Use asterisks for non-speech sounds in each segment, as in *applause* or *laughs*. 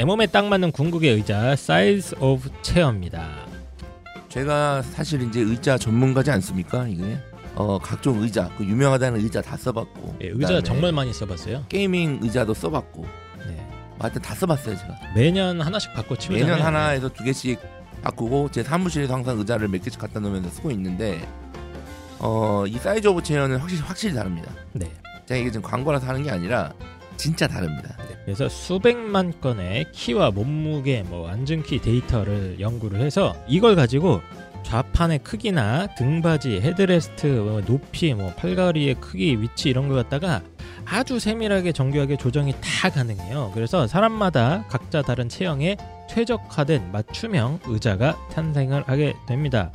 내 몸에 딱 맞는 궁극의 의자 Size of Chair입니다. 제가 사실 이제 의자 전문가지 않습니까? 이게 어 각종 의자, 그 유명하다는 의자 다 써봤고. 예, 의자 정말 많이 써봤어요. gaming 의자도 써봤고. 네. 하여튼 다 써봤어요 제가. 매년 하나씩 바꿔 치우잖아요. 매년 하나에서 두 개씩 바꾸고 제 사무실에도 항상 의자를 몇 개씩 갖다 놓으면서 쓰고 있는데 어 이 Size of Chair는 확실히 확실히 다릅니다. 네. 제가 이게 지금 광고라서 하는 게 아니라 진짜 다릅니다. 네. 그래서 수백만 건의 키와 몸무게, 뭐 앉은키 데이터를 연구를 해서 이걸 가지고 좌판의 크기나 등받이, 헤드레스트, 뭐 높이, 뭐 팔다리의 크기, 위치 이런 걸 갖다가 아주 세밀하게 정교하게 조정이 다 가능해요. 그래서 사람마다 각자 다른 체형에 최적화된 맞춤형 의자가 탄생을 하게 됩니다.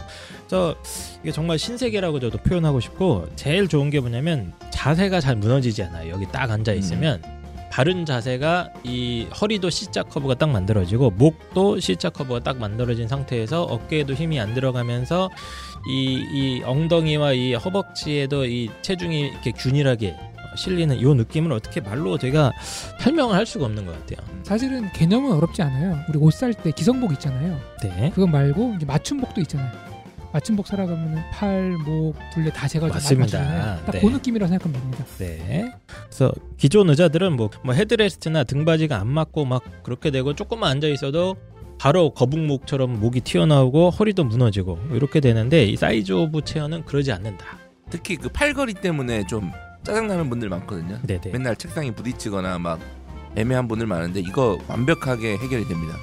그래서 이게 정말 신세계라고 저도 표현하고 싶고 제일 좋은 게 뭐냐면 자세가 잘 무너지지 않아요. 여기 딱 앉아 있으면 바른 자세가 이 허리도 C자 커브가 딱 만들어지고 목도 C자 커브가 딱 만들어진 상태에서 어깨에도 힘이 안 들어가면서 이, 이 엉덩이와 이 허벅지에도 이 체중이 이렇게 균일하게 실리는 이 느낌을 어떻게 말로 제가 설명을 할 수가 없는 것 같아요. 사실은 개념은 어렵지 않아요. 우리 옷 살 때 기성복 있잖아요. 네. 그거 말고 이제 맞춤복도 있잖아요. 맞춤복 사러 가면은 팔, 목, 둘레 다 재가지고 맞습니다. 맞추잖아요. 네. 딱그 느낌이라 생각하면 됩니다. 네. 그래서 기존 의자들은 뭐, 뭐 headrest나 등받이가 안 맞고 막 그렇게 되고 조금만 앉아 있어도 바로 거북목처럼 목이 튀어나오고 허리도 무너지고 이렇게 되는데 이 Size of Chair는 그러지 않는다. 특히 그 팔걸이 때문에 좀 짜증나는 분들 많거든요. 네네. 맨날 책상에 부딪히거나 막 애매한 분들 많은데 이거 완벽하게 해결이 됩니다.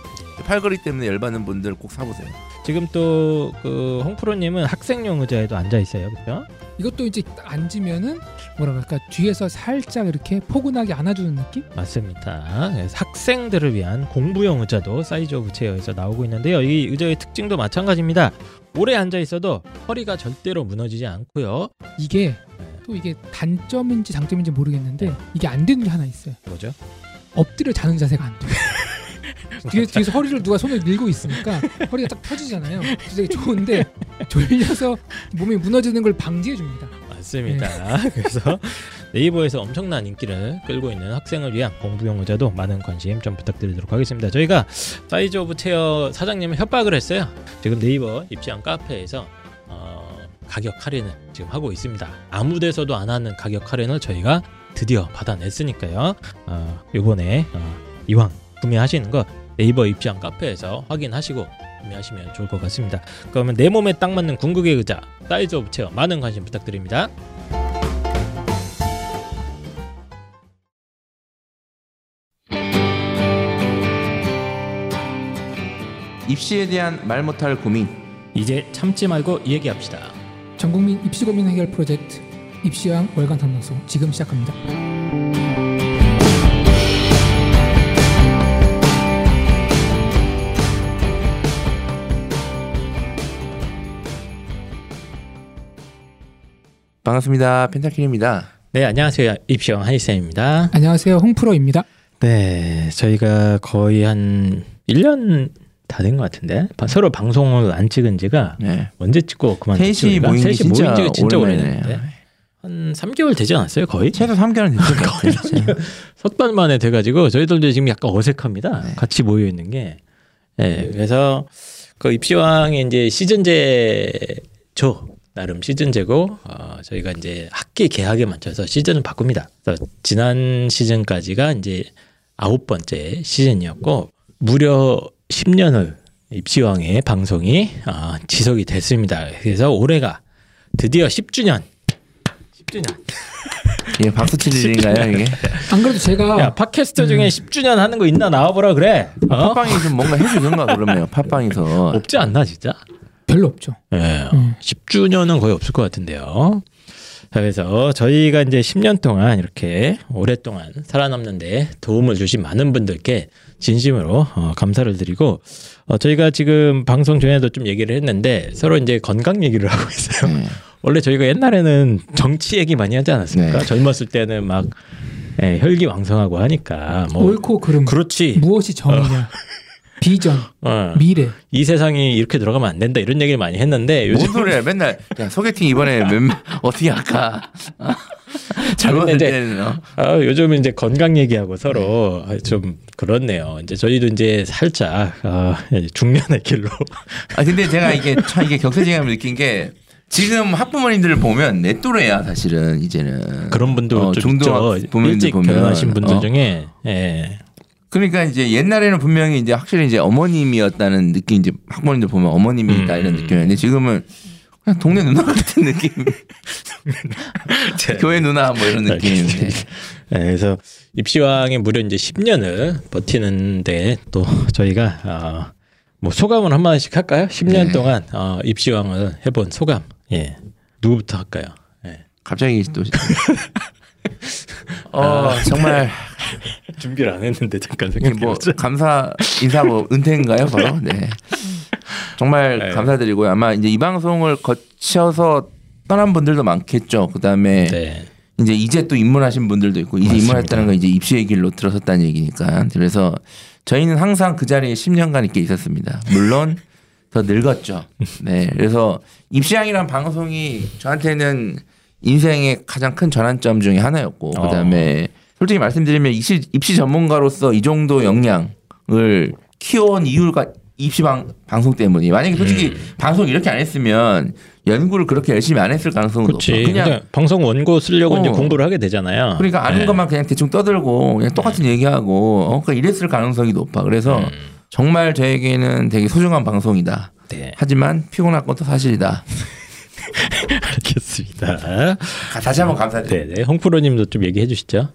팔걸이 때문에 열받는 분들 꼭 사보세요. 지금 또 그 홍프로님은 학생용 의자에도 앉아 있어요, 그렇죠? 이것도 이제 딱 앉으면은 뭐라 그럴까 뒤에서 살짝 이렇게 포근하게 안아주는 느낌? 맞습니다. 그래서 학생들을 위한 공부용 의자도 Size of Chair에서 나오고 있는데요. 이 의자의 특징도 마찬가지입니다. 오래 앉아 있어도 허리가 절대로 무너지지 않고요. 이게 또 이게 단점인지 장점인지 모르겠는데 이게 안 되는 게 하나 있어요. 뭐죠? 엎드려 자는 자세가 안 돼요. *laughs* 뒤에, 뒤에서 허리를 누가 손을 밀고 있으니까 허리가 딱 펴지잖아요. 되게 좋은데 졸려서 몸이 무너지는 걸 방지해 줍니다. 맞습니다. *laughs* 그래서 네이버에서 엄청난 인기를 끌고 있는 학생을 위한 공부용 의자도 많은 관심 좀 부탁드리도록 하겠습니다. 저희가 Size of Chair 사장님을 협박을 했어요. 지금 네이버 입시왕 카페에서 어, 가격 할인을 지금 하고 있습니다. 아무 데서도 안 하는 가격 할인을 저희가 드디어 받아냈으니까요. 어, 이번에 어, 이왕 구매하시는 거 네이버 입시왕 카페에서 확인하시고 구매하시면 좋을 것 같습니다. 그러면 내 몸에 딱 맞는 궁극의 의자 Size of Chair 많은 관심 부탁드립니다. 입시에 대한 말 못할 고민. 이제 참지 말고 얘기합시다. 전국민 입시 고민 해결 프로젝트 입시왕 월간 탐방소 지금 시작합니다. 반갑습니다. 펜타킬입니다. 네, 안녕하세요. 입시왕 한희쌤입니다. 안녕하세요 홍프로입니다. 네, 저희가 거의 한 1년 다 된 것 같은데 서로 방송을 안 찍은 지가 네. 언제 찍고 그만뒀지 셋이? 모인 게 셋이 모인 지가 진짜 오래네. 오래됐는데 한 3개월 되지 않았어요? 거의? 최소 3개월은 됐을 *laughs* 것 거의 같아요. 석 만에 돼가지고 저희들도 지금 약간 어색합니다. 네. 같이 모여 있는 게. 네, 그래서 그 입시왕의 이제 시즌제죠. 나름 시즌제고 어, 저희가 이제 학기 개학에 맞춰서 시즌을 바꿉니다. 그래서 지난 시즌까지가 이제 아홉 번째 시즌이었고 무려 10년을 입시왕의 방송이 어, 지속이 됐습니다. 그래서 올해가 드디어 10주년. 10주년. 이게 박수 칠 일인가요 이게? 안 그래도 제가 야 팟캐스트 중에 10주년 하는 거 있나 나와보라 그래. 어? 팟빵이 좀 뭔가 해주던가 그러면 팟빵에서 없지 않나 진짜? 별로 없죠. 예, 음. 10주년은 거의 없을 것 같은데요. 자, 그래서 저희가 이제 10년 동안 이렇게 오랫동안 살아남는데 도움을 주신 많은 분들께 진심으로 어, 감사를 드리고 어, 저희가 지금 방송 전에도 좀 얘기를 했는데 서로 이제 건강 얘기를 하고 있어요. 네. 원래 저희가 옛날에는 정치 얘기 많이 하지 않았습니까? 네. 젊었을 때는 막 예, 혈기왕성하고 하니까 뭐 옳고 그름 그렇지. 무엇이 정이냐 *laughs* 비전 어. 미래 이 세상이 이렇게 돌아가면 안 된다 이런 얘기를 많이 했는데 뭔 요즘 소리야 맨날 야 소개팅 이번에 *laughs* 몇, 어떻게 할까 잘못될 이제- 어. 아, 요즘 이제 건강 얘기하고 서로 아, 좀 그렇네요. 이제 저희도 이제 살짝 아, 중년의 길로 아 근데 제가 이게 *laughs* 참 이게 격세지감을 느낀 게 지금 학부모님들을 보면 내 또래야 사실은 이제는 그런 분도 어, 있죠. 부모님들 일찍 보면, 결혼하신 분들 어. 중에 예. 그러니까 이제 옛날에는 분명히 이제 확실히 이제 어머님이었다는 느낌 이제 학부모님들 보면 어머님이다 음. 이런 느낌이었는데 지금은 그냥 동네 누나 같은 느낌 *laughs* *laughs* 교회 누나 뭐 이런 느낌인데 예, 그래서 입시왕이 무려 이제 10년을 버티는데 또 저희가 어, 뭐 소감을 한 마디씩 할까요? 10년 네. 동안 어, 입시왕을 해본 소감. 예. 누구부터 할까요? 예. 갑자기 또 *laughs* 어, 정말. *laughs* 준비를 안 했는데 잠깐 뭐 감사 인사 뭐 은퇴인가요 바로? *laughs* 네. 정말 네. 감사드리고요. 아마 이제 이 방송을 거쳐서 떠난 분들도 많겠죠. 그다음에 네. 이제 이제 또 입문하신 분들도 있고 이제 맞습니다. 입문했다는 건 이제 입시의 길로 들어섰다는 얘기니까. 그래서 저희는 항상 그 자리에 10년간 있게 있었습니다. 물론 더 늙었죠. 네. 그래서 입시왕이란 방송이 저한테는 인생의 가장 큰 전환점 중에 하나였고 어. 그다음에 솔직히 말씀드리면 입시, 입시 전문가로서 이 정도 역량을 키워온 이유가 입시 방, 방송 때문이 만약에 솔직히 음. 방송 이렇게 안 했으면 연구를 그렇게 열심히 안 했을 가능성은. 높아. 그냥 그냥 방송 원고 쓰려고 어. 이제 공부를 하게 되잖아요. 그러니까 아는 네. 것만 그냥 대충 떠들고 그냥 똑같은 얘기하고 어, 그러니까 이랬을 가능성이 높아. 그래서 음. 정말 저에게는 되게 소중한 방송이다. 네. 하지만 피곤할 것도 사실이다. *laughs* *laughs* 알겠습니다. 가- 다시 한번 감사드립니다. 네, 네. 홍프로님도 좀 얘기해 주시죠.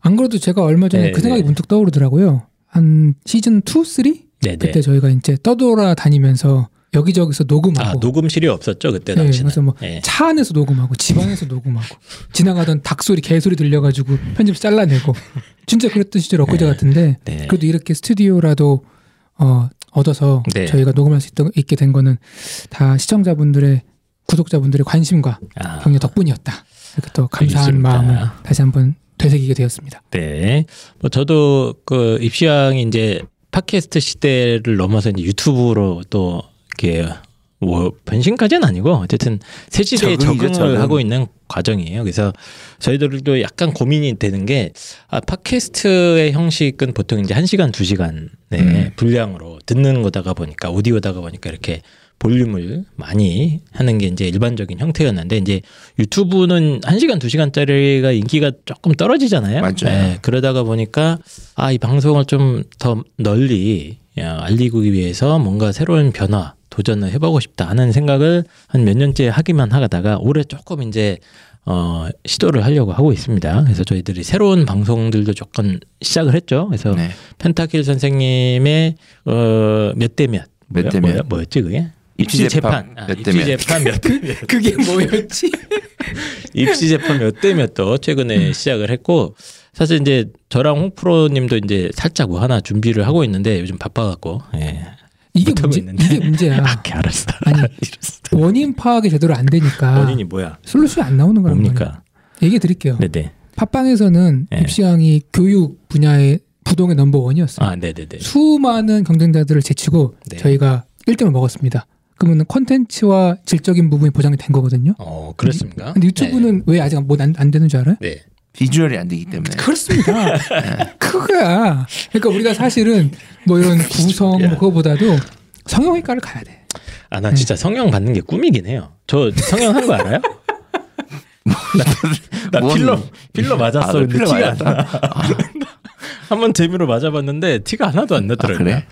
안 그래도 제가 얼마 전에 네, 그 생각이 네. 문득 떠오르더라고요. 한 시즌 2, 3 네, 네. 그때 저희가 이제 떠돌아 다니면서 여기저기서 아 녹음하고 녹음실이 없었죠 그때 네, 당시는. 그래서 뭐 네. 차 안에서 녹음하고 집 안에서 녹음하고 지나가던 닭 소리, 개 소리 들려가지고 편집 잘라내고 진짜 그랬던 시절 엊그제 같은데 네. 그래도 이렇게 스튜디오라도 어, 얻어서 네. 저희가 녹음할 수 있, 있게 된 거는 다 시청자분들의 구독자분들의 관심과 아, 격려 덕분이었다. 이렇게 또 감사한 알겠습니다. 마음을 다시 한번 되새기게 되었습니다. 네. 뭐 저도 그 입시왕이 이제 팟캐스트 시대를 넘어서 이제 유튜브로 또 이렇게 뭐 변신까지는 아니고 어쨌든 새 시대에 적응이죠, 적응을 적응. 하고 있는 과정이에요. 그래서 저희들도 약간 고민이 되는 게 아, 팟캐스트의 형식은 보통 이제 1시간, 2시간 네, 음. 분량으로 듣는 거다가 보니까 오디오다가 보니까 이렇게 볼륨을 많이 하는 게 이제 일반적인 형태였는데 이제 유튜브는 1시간, 2시간짜리가 인기가 조금 떨어지잖아요. 맞아요. 네, 그러다가 보니까 아, 이 방송을 좀 더 널리 야, 알리기 위해서 뭔가 새로운 변화, 도전을 해보고 싶다 하는 생각을 한 몇 년째 하기만 하다가 올해 조금 이제 어, 시도를 하려고 하고 있습니다. 그래서 저희들이 새로운 방송들도 조금 시작을 했죠. 그래서 네. 펜타킬 선생님의 어, 몇 대 몇. 몇대 뭐야- 몇. 뭐였지 그게? 입시 재판 아, 몇대 입시 몇. 재판 몇 대 몇. 그게 뭐였지? *laughs* 입시 재판 몇 대 몇도 최근에 시작을 했고 사실 이제 저랑 홍프로님도 이제 살짝 뭐 하나 준비를 하고 있는데 요즘 바빠갖고 예. 이게 문제, 있는데. 이게 문제야. *laughs* 아, 알았어. 아니, *laughs* 알았어. 원인 파악이 제대로 안 되니까 원인이 뭐야? 솔루션이 안 나오는 거란. 뭡니까? 얘기해 드릴게요. 네네. 팟빵에서는 네. 입시왕이 교육 분야의 부동의 넘버 원이었어요. 아, 네네네. 수많은 경쟁자들을 제치고 네. 저희가 1등을 먹었습니다. 그러면 콘텐츠와 질적인 부분이 보장이 된 거거든요. 어, 그렇습니까? 근데 유튜브는 왜 아직 뭐안 안 되는 줄 알아요? 네. 네. 비주얼이 안 되기 때문에. 그렇습니다. *laughs* 그거야. 그러니까 우리가 사실은 뭐 이런 *laughs* 구성 뭐 야. 그거보다도 성형외과를 가야 돼. 아, 나 진짜 성형 받는 게 꿈이긴 해요. 저 성형 한 거 알아요? *laughs* 나, 나 뭔- 필러 필러 맞았어. 아, 근데 필러 맞았다? 안 나. *laughs* 한번 재미로 맞아봤는데 티가 하나도 안 아, 나더라고요. 그래?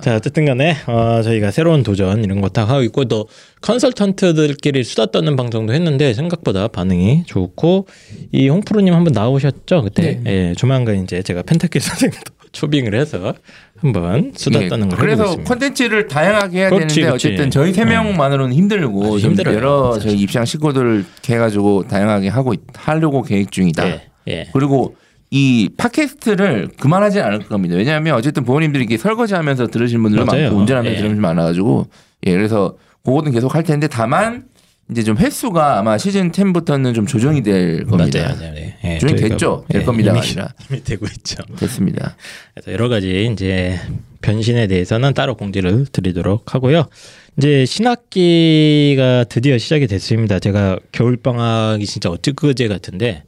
자 어쨌든 간에 어, 저희가 새로운 도전 이런 거 다 하고 있고 또 컨설턴트들끼리 수다 떠는 방송도 했는데 생각보다 반응이 좋고 이 홍프로님 한번 나오셨죠 그때 네. 예, 조만간 이제 제가 펜타킬 선생님도 *laughs* 초빙을 해서 한번 수다 예, 떠는 걸 그래서 해보겠습니다. 콘텐츠를 다양하게 해야 그렇지, 되는데 그렇지. 어쨌든 저희 세 명만으로는 힘들고 좀 힘들어요, 여러 사실. 저희 입시장 식구들을 해가지고 다양하게 하고 있- 하려고 계획 중이다. 예, 예. 그리고 이 팟캐스트를 그만하지 않을 겁니다. 왜냐하면 어쨌든 부모님들이 이렇게 설거지하면서 들으시는 분들 맞아요. 많고 운전하면서 예. 들으시는 분들 많아가지고 예 그래서 그거는 계속 할 텐데 다만 이제 좀 횟수가 아마 시즌 10부터는 좀 조정이 될 겁니다. 맞아요, 맞아요. 예, 예, 조정이 됐죠? 뭐, 될 예, 겁니다가 이미, 아니라 *laughs* 이미 되고 있죠. 됐습니다. 그래서 여러 가지 이제 변신에 대해서는 따로 공지를 드리도록 하고요. 이제 신학기가 드디어 시작이 됐습니다. 제가 겨울 방학이 진짜 어찌그제 같은데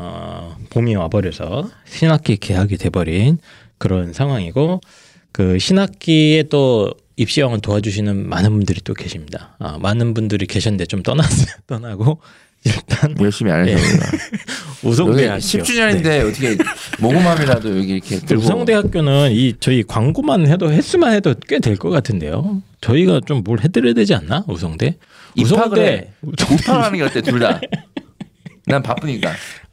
어, 봄이 와버려서 신학기 개학이 돼버린 그런 상황이고 그 신학기에 또 입시왕을 도와주시는 많은 분들이 또 계십니다. 아, 많은 분들이 계셨는데 좀 떠났어요. *laughs* 떠나고 일단 열심히 안 우리가. 우송대학교 여기 10주년인데 어떻게 모금함이라도 여기 이렇게 네. 들고 우성대학교는 이 저희 광고만 해도 횟수만 해도 꽤 될 것 같은데요. 저희가 좀 뭘 해드려야 되지 않나? 우성대? 입학을 해. *laughs* 우성대 우파하는 게 어때 둘 다? *laughs* 난 바쁘니까. *laughs*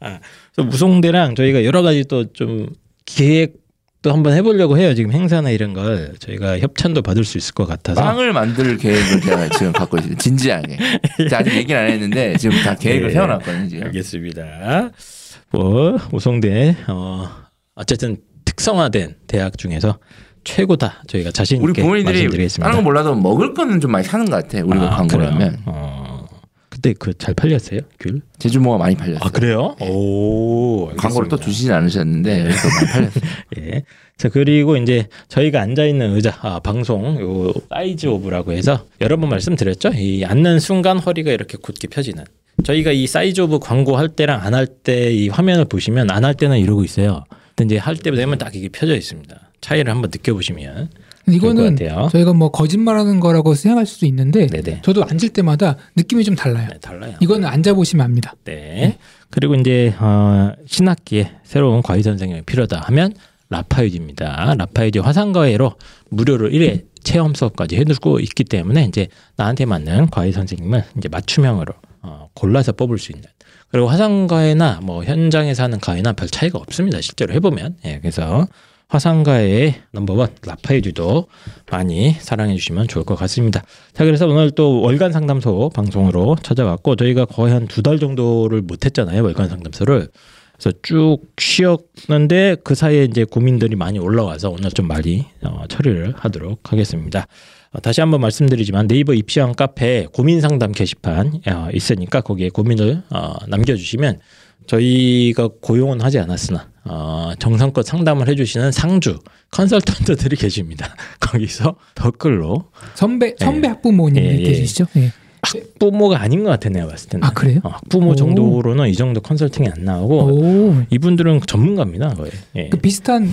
그래서 우성대랑 저희가 여러 가지 또좀 기획도 한번 해보려고 해요. 지금 행사나 이런 걸 저희가 협찬도 받을 수 있을 것 같아서 빵을 만들 계획을 제가 지금 갖고 있어요. 진지하게. 아직 얘기는 안 했는데 지금 다 계획을 네. 세워놨거든요. 지금. 알겠습니다. 뭐 우성대 어 어쨌든 특성화된 대학 중에서 최고다. 저희가 자신 우리 있게 부모님들이 말씀드리겠습니다. 다른 건 몰라도 먹을 거는 좀 많이 사는 것 같아. 우리가 아, 광고를 그래요? 하면 어, 그때 그 잘 팔렸어요, 귤? 제주모가 많이 팔렸어요. 아 그래요? 오 광고를 또. 주시진 않으셨는데 그래서 많이 팔렸어요. *laughs* 예. 자 그리고 이제 저희가 앉아 있는 의자 아, 방송 요 Size of라고 해서 여러 번 말씀드렸죠. 이 앉는 순간 허리가 이렇게 곧게 펴지는. 저희가 이 Size of 광고 할 때랑 안 할 때 이 화면을 보시면 안 할 때는 이러고 있어요. 근데 이제 할 때 되면 딱 이게 펴져 있습니다. 차이를 한번 느껴보시면 이거는. 저희가 뭐 거짓말하는 거라고 생각할 수도 있는데 네네 저도 앉을 때마다 느낌이 좀 달라요. 네, 달라요. 이거는 앉아 보시면 압니다. 네. 그리고 이제 어, 신학기에 새로운 과외 선생님이 필요하다 하면 라파이드입니다. 라파이드 화상과외로 무료로 1회 체험 수업까지 해두고 있기 때문에 이제 나한테 맞는 과외 선생님을 이제 맞춤형으로 어, 골라서 뽑을 수 있는. 그리고 화상과외나 뭐 현장에서 하는 과외나 별 차이가 없습니다. 실제로 해보면. 예, 그래서 화상과외의 넘버원 라파이드도 많이 사랑해 주시면 좋을 것 같습니다. 자, 그래서 오늘 또 월간 상담소 방송으로 찾아왔고 저희가 거의 한 두 달 정도를 못 했잖아요. 월간 상담소를. 그래서 쭉 쉬었는데 그 사이에 이제 고민들이 많이 올라와서 오늘 좀 많이 어, 처리를 하도록 하겠습니다. 어, 다시 한번 말씀드리지만 네이버 입시왕 카페 고민 상담 게시판 어, 있으니까 거기에 고민을 어, 남겨주시면 저희가 고용은 하지 않았으나 어, 정성껏 상담을 해주시는 상주 컨설턴트들이 *laughs* 계십니다. 거기서 댓글로 선배 선배 학부모님 예, 예. 계시죠? 예. 학부모가 아닌 것 같아 내가 봤을 때는. 아 그래요? 어, 학부모 오. 정도로는 이 정도 컨설팅이 안 나오고 오. 이분들은 전문가입니다 거의. 예. 그 비슷한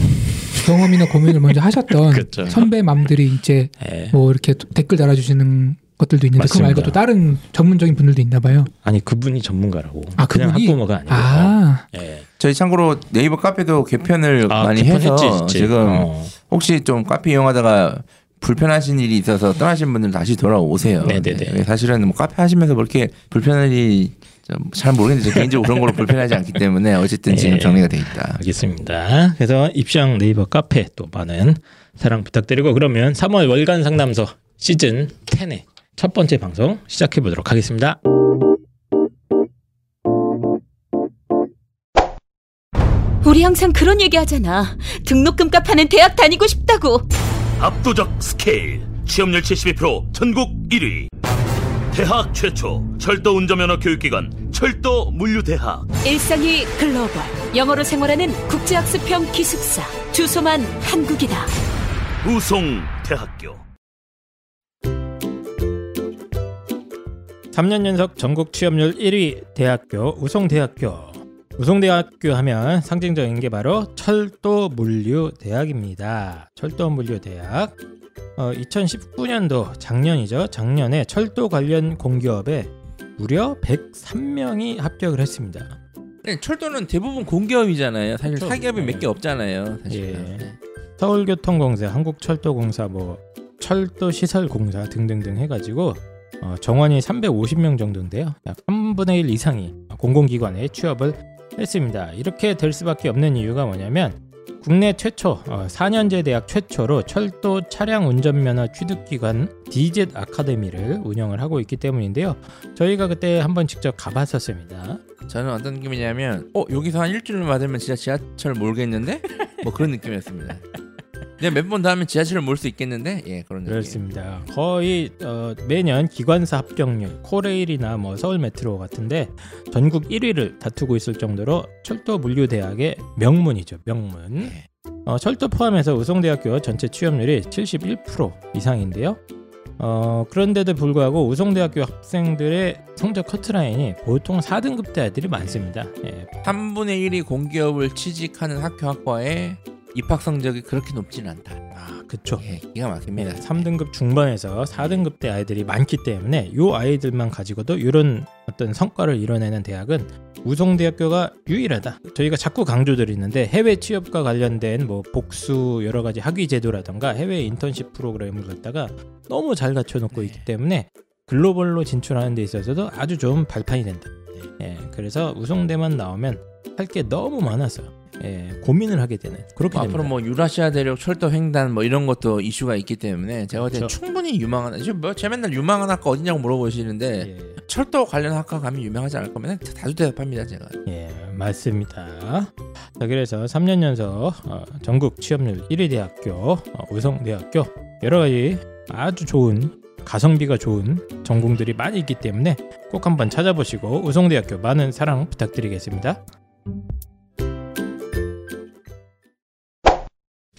경험이나 고민을 먼저 하셨던 *laughs* 그쵸. 선배 맘들이 이제 예. 뭐 이렇게 댓글 달아주시는 것들도 있는데 그거 말고 맞습니다. 또 다른 전문적인 분들도 있나 봐요. 아니 그분이 전문가라고. 아, 그냥 그분이? 학부모가 아니고. 아, 예. 저희 참고로 네이버 카페도 개편을 아, 많이 개편했지, 해서 했지. 지금 어. 혹시 좀 카페 이용하다가 불편하신 일이 있어서 떠나신 분들 다시 돌아오세요. 네네네. 네, 사실은 뭐 카페 하시면서 뭐 이렇게 불편한 일이 좀잘 모르겠는데 저 개인적으로 그런 걸로 불편하지 않기 때문에 어쨌든 지금 네. 정리가 돼 있다. 알겠습니다. 그래서 입시왕 네이버 카페 또 많은 사랑 부탁드리고 그러면 3월 월간 상담소 시즌 10의 첫 번째 방송 시작해 보도록 하겠습니다. 우리 항상 그런 얘기 하잖아. 등록금 값하는 대학 다니고 싶다고. 압도적 스케일 취업률 72% 전국 1위 대학 최초 철도 운전면허 교육기관 철도 물류대학 일상이 글로벌. 영어로 생활하는 국제학습형 기숙사. 주소만 한국이다. 우송대학교 3년 연속 전국 취업률 1위 대학교 우송대학교. 우송대학교 하면 상징적인 게 바로 철도 물류 대학입니다. 철도 물류 대학. 어, 2019년도 작년이죠. 작년에 철도 관련 공기업에 무려 103명이 합격을 했습니다. 네, 철도는 대부분 공기업이잖아요. 사실 그렇죠. 사기업이 네. 몇개 없잖아요. 사실. 예. 서울교통공사, 한국철도공사, 뭐 철도시설공사 등등등 해가지고 어, 정원이 350명 정도인데요. 약 3분의 1 이상이 공공기관에 취업을 했습니다. 이렇게 될 수밖에 없는 이유가 뭐냐면 국내 최초 어, 4년제 대학 최초로 철도 차량 운전면허 취득기관 DZ 아카데미를 운영을 하고 있기 때문인데요. 저희가 그때 한번 직접 가봤었습니다. 저는 어떤 느낌이냐면 어 여기서 한 일주일만 받으면 진짜 지하철 몰겠는데 뭐 그런 느낌이었습니다. 내가 몇번 더 하면 지하철을 몰 수 있겠는데 예 그런. 그렇습니다. 거의 어, 매년 기관사 합격률, 코레일이나 뭐 서울 메트로 같은데 전국 1위를 다투고 있을 정도로 철도 물류 대학의 명문이죠. 명문. 어, 철도 포함해서 우송대학교 전체 취업률이 71% 이상인데요. 어, 그런데도 불구하고 우성대학교 학생들의 성적 커트라인이 보통 4등급대 아이들이 많습니다. 예, 3분의 1이 공기업을 취직하는 학교 학과에 입학 성적이 그렇게 높진 않다. 아, 그쵸. 예, 기가 막힙니다. 3등급 중반에서 4등급 대 아이들이 많기 때문에 요 아이들만 가지고도 이런 어떤 성과를 이뤄내는 대학은 우성대학교가 유일하다. 저희가 자꾸 강조드리는데 해외 취업과 관련된 뭐 복수 여러 가지 학위 제도라던가 해외 인턴십 프로그램을 갖다가 너무 잘 갖춰놓고 있기 때문에 글로벌로 진출하는 데 있어서도 아주 좀 발판이 된다. 예, 그래서 우성대만 나오면 할 게 너무 많아서 예, 고민을 하게 되는 그렇게 됩니다. 앞으로 뭐 유라시아 대륙 철도 횡단 뭐 이런 것도 이슈가 있기 때문에 제가 볼 때는 그쵸. 충분히 유망한 지금 뭐제 맨날 유망한 학과 어디냐고 물어보시는데 예. 철도 관련 학과 가면 유명하지 않을 거면 다수 대답합니다 제가. 예, 맞습니다. 자, 그래서 3년 연속 어, 전국 취업률 1위 대학교 어, 우성대학교 여러 가지 아주 좋은 가성비가 좋은 전공들이 많이 있기 때문에 꼭 한번 찾아보시고 우성대학교 많은 사랑 부탁드리겠습니다.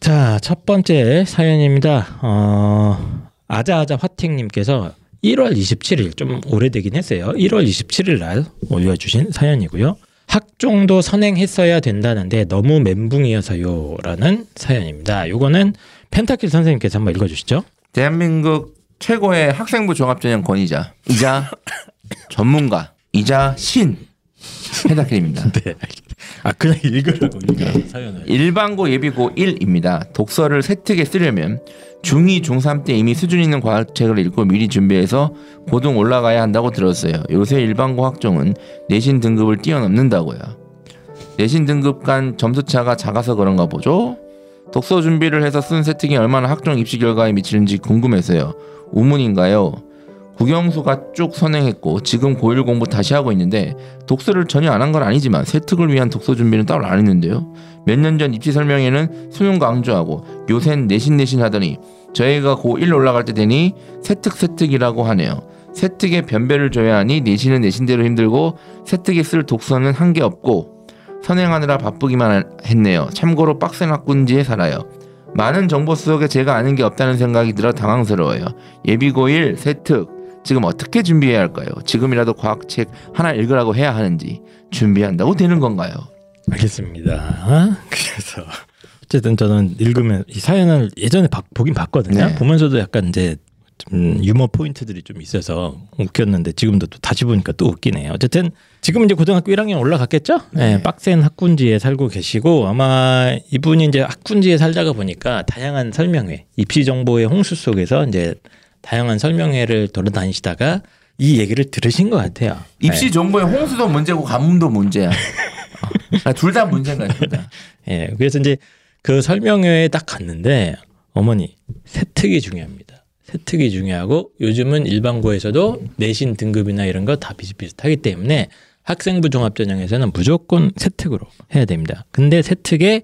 자, 첫 번째 사연입니다. 어, 아자아자 화팅님께서 1월 27일 좀 오래되긴 했어요. 1월 27일 날 올려주신 사연이고요. 학종도 선행했어야 된다는데 너무 멘붕이어서요 라는 사연입니다. 요거는 펜타킬 선생님께서 한번 읽어주시죠. 대한민국 최고의 학생부 종합전형 권위자 이자 *laughs* 전문가 이자 신 헤다킬입니다. *laughs* 네. 아 그냥 읽으라고 읽으라고 사연을. 일반고 예비고 1입니다. 독서를 세특에 쓰려면 중2, 중3 때 이미 수준 있는 과학책을 읽고 미리 준비해서 고등 올라가야 한다고 들었어요. 요새 일반고 학종은 내신 등급을 뛰어넘는다고요. 내신 등급 간 점수차가 작아서 그런가 보죠? 독서 준비를 해서 쓴 세특이 얼마나 학종 입시 결과에 미치는지 궁금해서요. 우문인가요? 국영수가 쭉 선행했고 지금 고1 공부 다시 하고 있는데 독서를 전혀 안 한 건 아니지만 세특을 위한 독서 준비는 따로 안 했는데요. 몇 년 전 입시 설명회는 수능 강조하고 요샌 내신 내신 하더니 저희가 고1 올라갈 때 되니 세특 세특이라고 하네요. 세특에 변별을 줘야 하니 내신은 내신대로 힘들고 세특에 쓸 독서는 한 게 없고 선행하느라 바쁘기만 했네요. 참고로 빡센 학군지에 살아요. 많은 정보 속에 제가 아는 게 없다는 생각이 들어 당황스러워요. 예비고1 세특 지금 어떻게 준비해야 할까요? 지금이라도 과학책 하나 읽으라고 해야 하는지 준비한다고 되는 건가요? 알겠습니다. 그래서 어쨌든 저는 읽으면 이 사연을 예전에 봐- 보긴 봤거든요. 네. 보면서도 약간 이제 좀 유머 포인트들이 좀 있어서 웃겼는데 지금도 또 다시 보니까 또 웃기네요. 어쨌든 지금 이제 고등학교 1학년 올라갔겠죠? 네. 빡센 학군지에 살고 계시고 아마 이분이 이제 학군지에 살다가 보니까 다양한 설명회, 입시 정보의 홍수 속에서 이제 다양한 설명회를 돌아다니시다가 이 얘기를 들으신 것 같아요. 입시 정보의 홍수도 문제고 가뭄도 문제야. 둘다 문제인 것 같습니다. *laughs* 예, 그래서 이제 그 설명회에 딱 갔는데 어머니 세특이 중요합니다. 세특이 중요하고 요즘은 일반고에서도 내신 등급이나 이런 거 다 비슷비슷하기 때문에 학생부 종합전형에서는 무조건 세특으로 해야 됩니다. 근데 세특에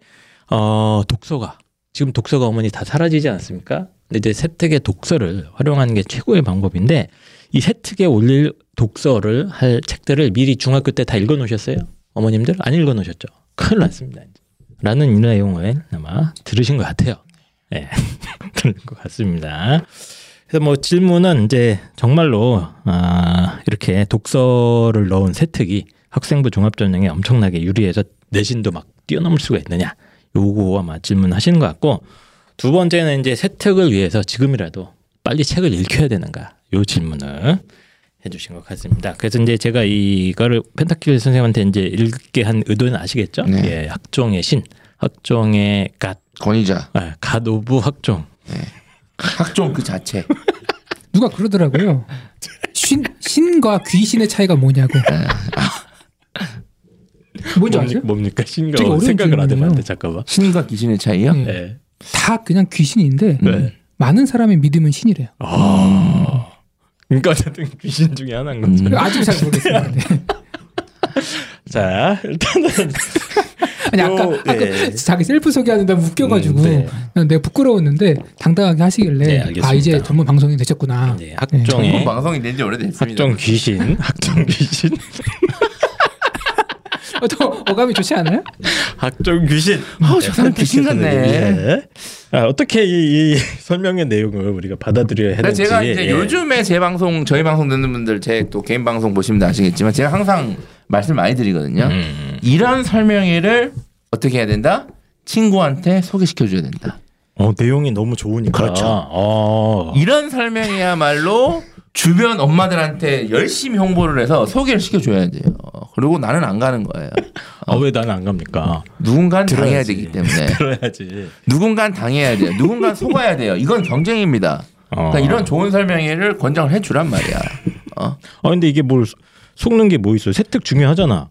어 독서가 지금 독서가 어머니 다 사라지지 않습니까? 근데 이제 세특의 독서를 활용하는 게 최고의 방법인데 이 세특에 올릴 독서를 할 책들을 미리 중학교 때 다 읽어 놓으셨어요? 어머님들 안 읽어 놓으셨죠? 큰일 났습니다. 라는 이 내용을 아마 들으신 것 같아요. 네. *laughs* 들은 것 같습니다. 그래서 뭐 질문은 이제 정말로 아, 이렇게 독서를 넣은 세특이 학생부 종합전형에 엄청나게 유리해서 내신도 막 뛰어넘을 수가 있느냐 요거 아마 질문하시는 것 같고 두 번째는 이제 세특을 위해서 지금이라도 빨리 책을 읽혀야 되는가 요 질문을 해주신 것 같습니다. 그래서 이제 제가 이거를 펜타킬 선생님한테 이제 읽게 한 의도는 아시겠죠? 네. 예, 학종의 신, 학종의 god, 권위자 아, god of 학종. 학종 그 자체. *laughs* 누가 그러더라고요. 신 신과 귀신의 차이가 뭐냐고. 뭔지 아세요? 뭡니까 신가 되게 어려운 생각을. 해봤는데 잠깐만. 신과 귀신의 차이요? 네. 네. 다 그냥 귀신인데 네. 많은 사람의 믿음은 신이래요. 아. 그러니까 어쨌든 귀신 중에 하나인 거죠. 음. 아직 잘 모르겠어요. 네. *laughs* 자 일단은 *laughs* 아니 아까 요, 아까 네. 자기 셀프 소개하는데 웃겨가지고 음, 네. 난 내가 부끄러웠는데 당당하게 하시길래 네. 아 이제 전문 방송이 되셨구나. 네, 전문 학종의 방송이 된지 오래됐습니다. 학종 귀신, 학종 귀신. *laughs* 어, 또 어감이 좋지 않아요? 학종 귀신. 아우, 저 사람 귀신 같네. 네. 아, 어떻게 이, 이 설명의 내용을 우리가 받아들여야 되는지. 제가 이제 예. 요즘에 제 방송 저희 방송 듣는 분들 제 또 개인 방송 보시면 아시겠지만 제가 항상 말씀 많이 드리거든요. 음. 이런 설명회를 어떻게 해야 된다? 친구한테 소개시켜 줘야 된다. 어, 내용이 너무 좋으니까. 그렇죠. 어. 이런 설명이야말로 주변 엄마들한테 열심히 홍보를 해서 소개를 시켜줘야 돼요. 그리고 나는 안 가는 거예요. *laughs* 아, 왜 나는 안 갑니까? 누군가는 당해야. 되기 때문에 *laughs* 들어야지. 누군가는 당해야 돼요. 누군가는 속아야 돼요. 이건 경쟁입니다. 어. 그러니까 이런 좋은 설명회를 권장을 해주란 말이야. 어. 아 근데 이게 뭘 속- 속는 게 뭐 있어? 세특 중요하잖아.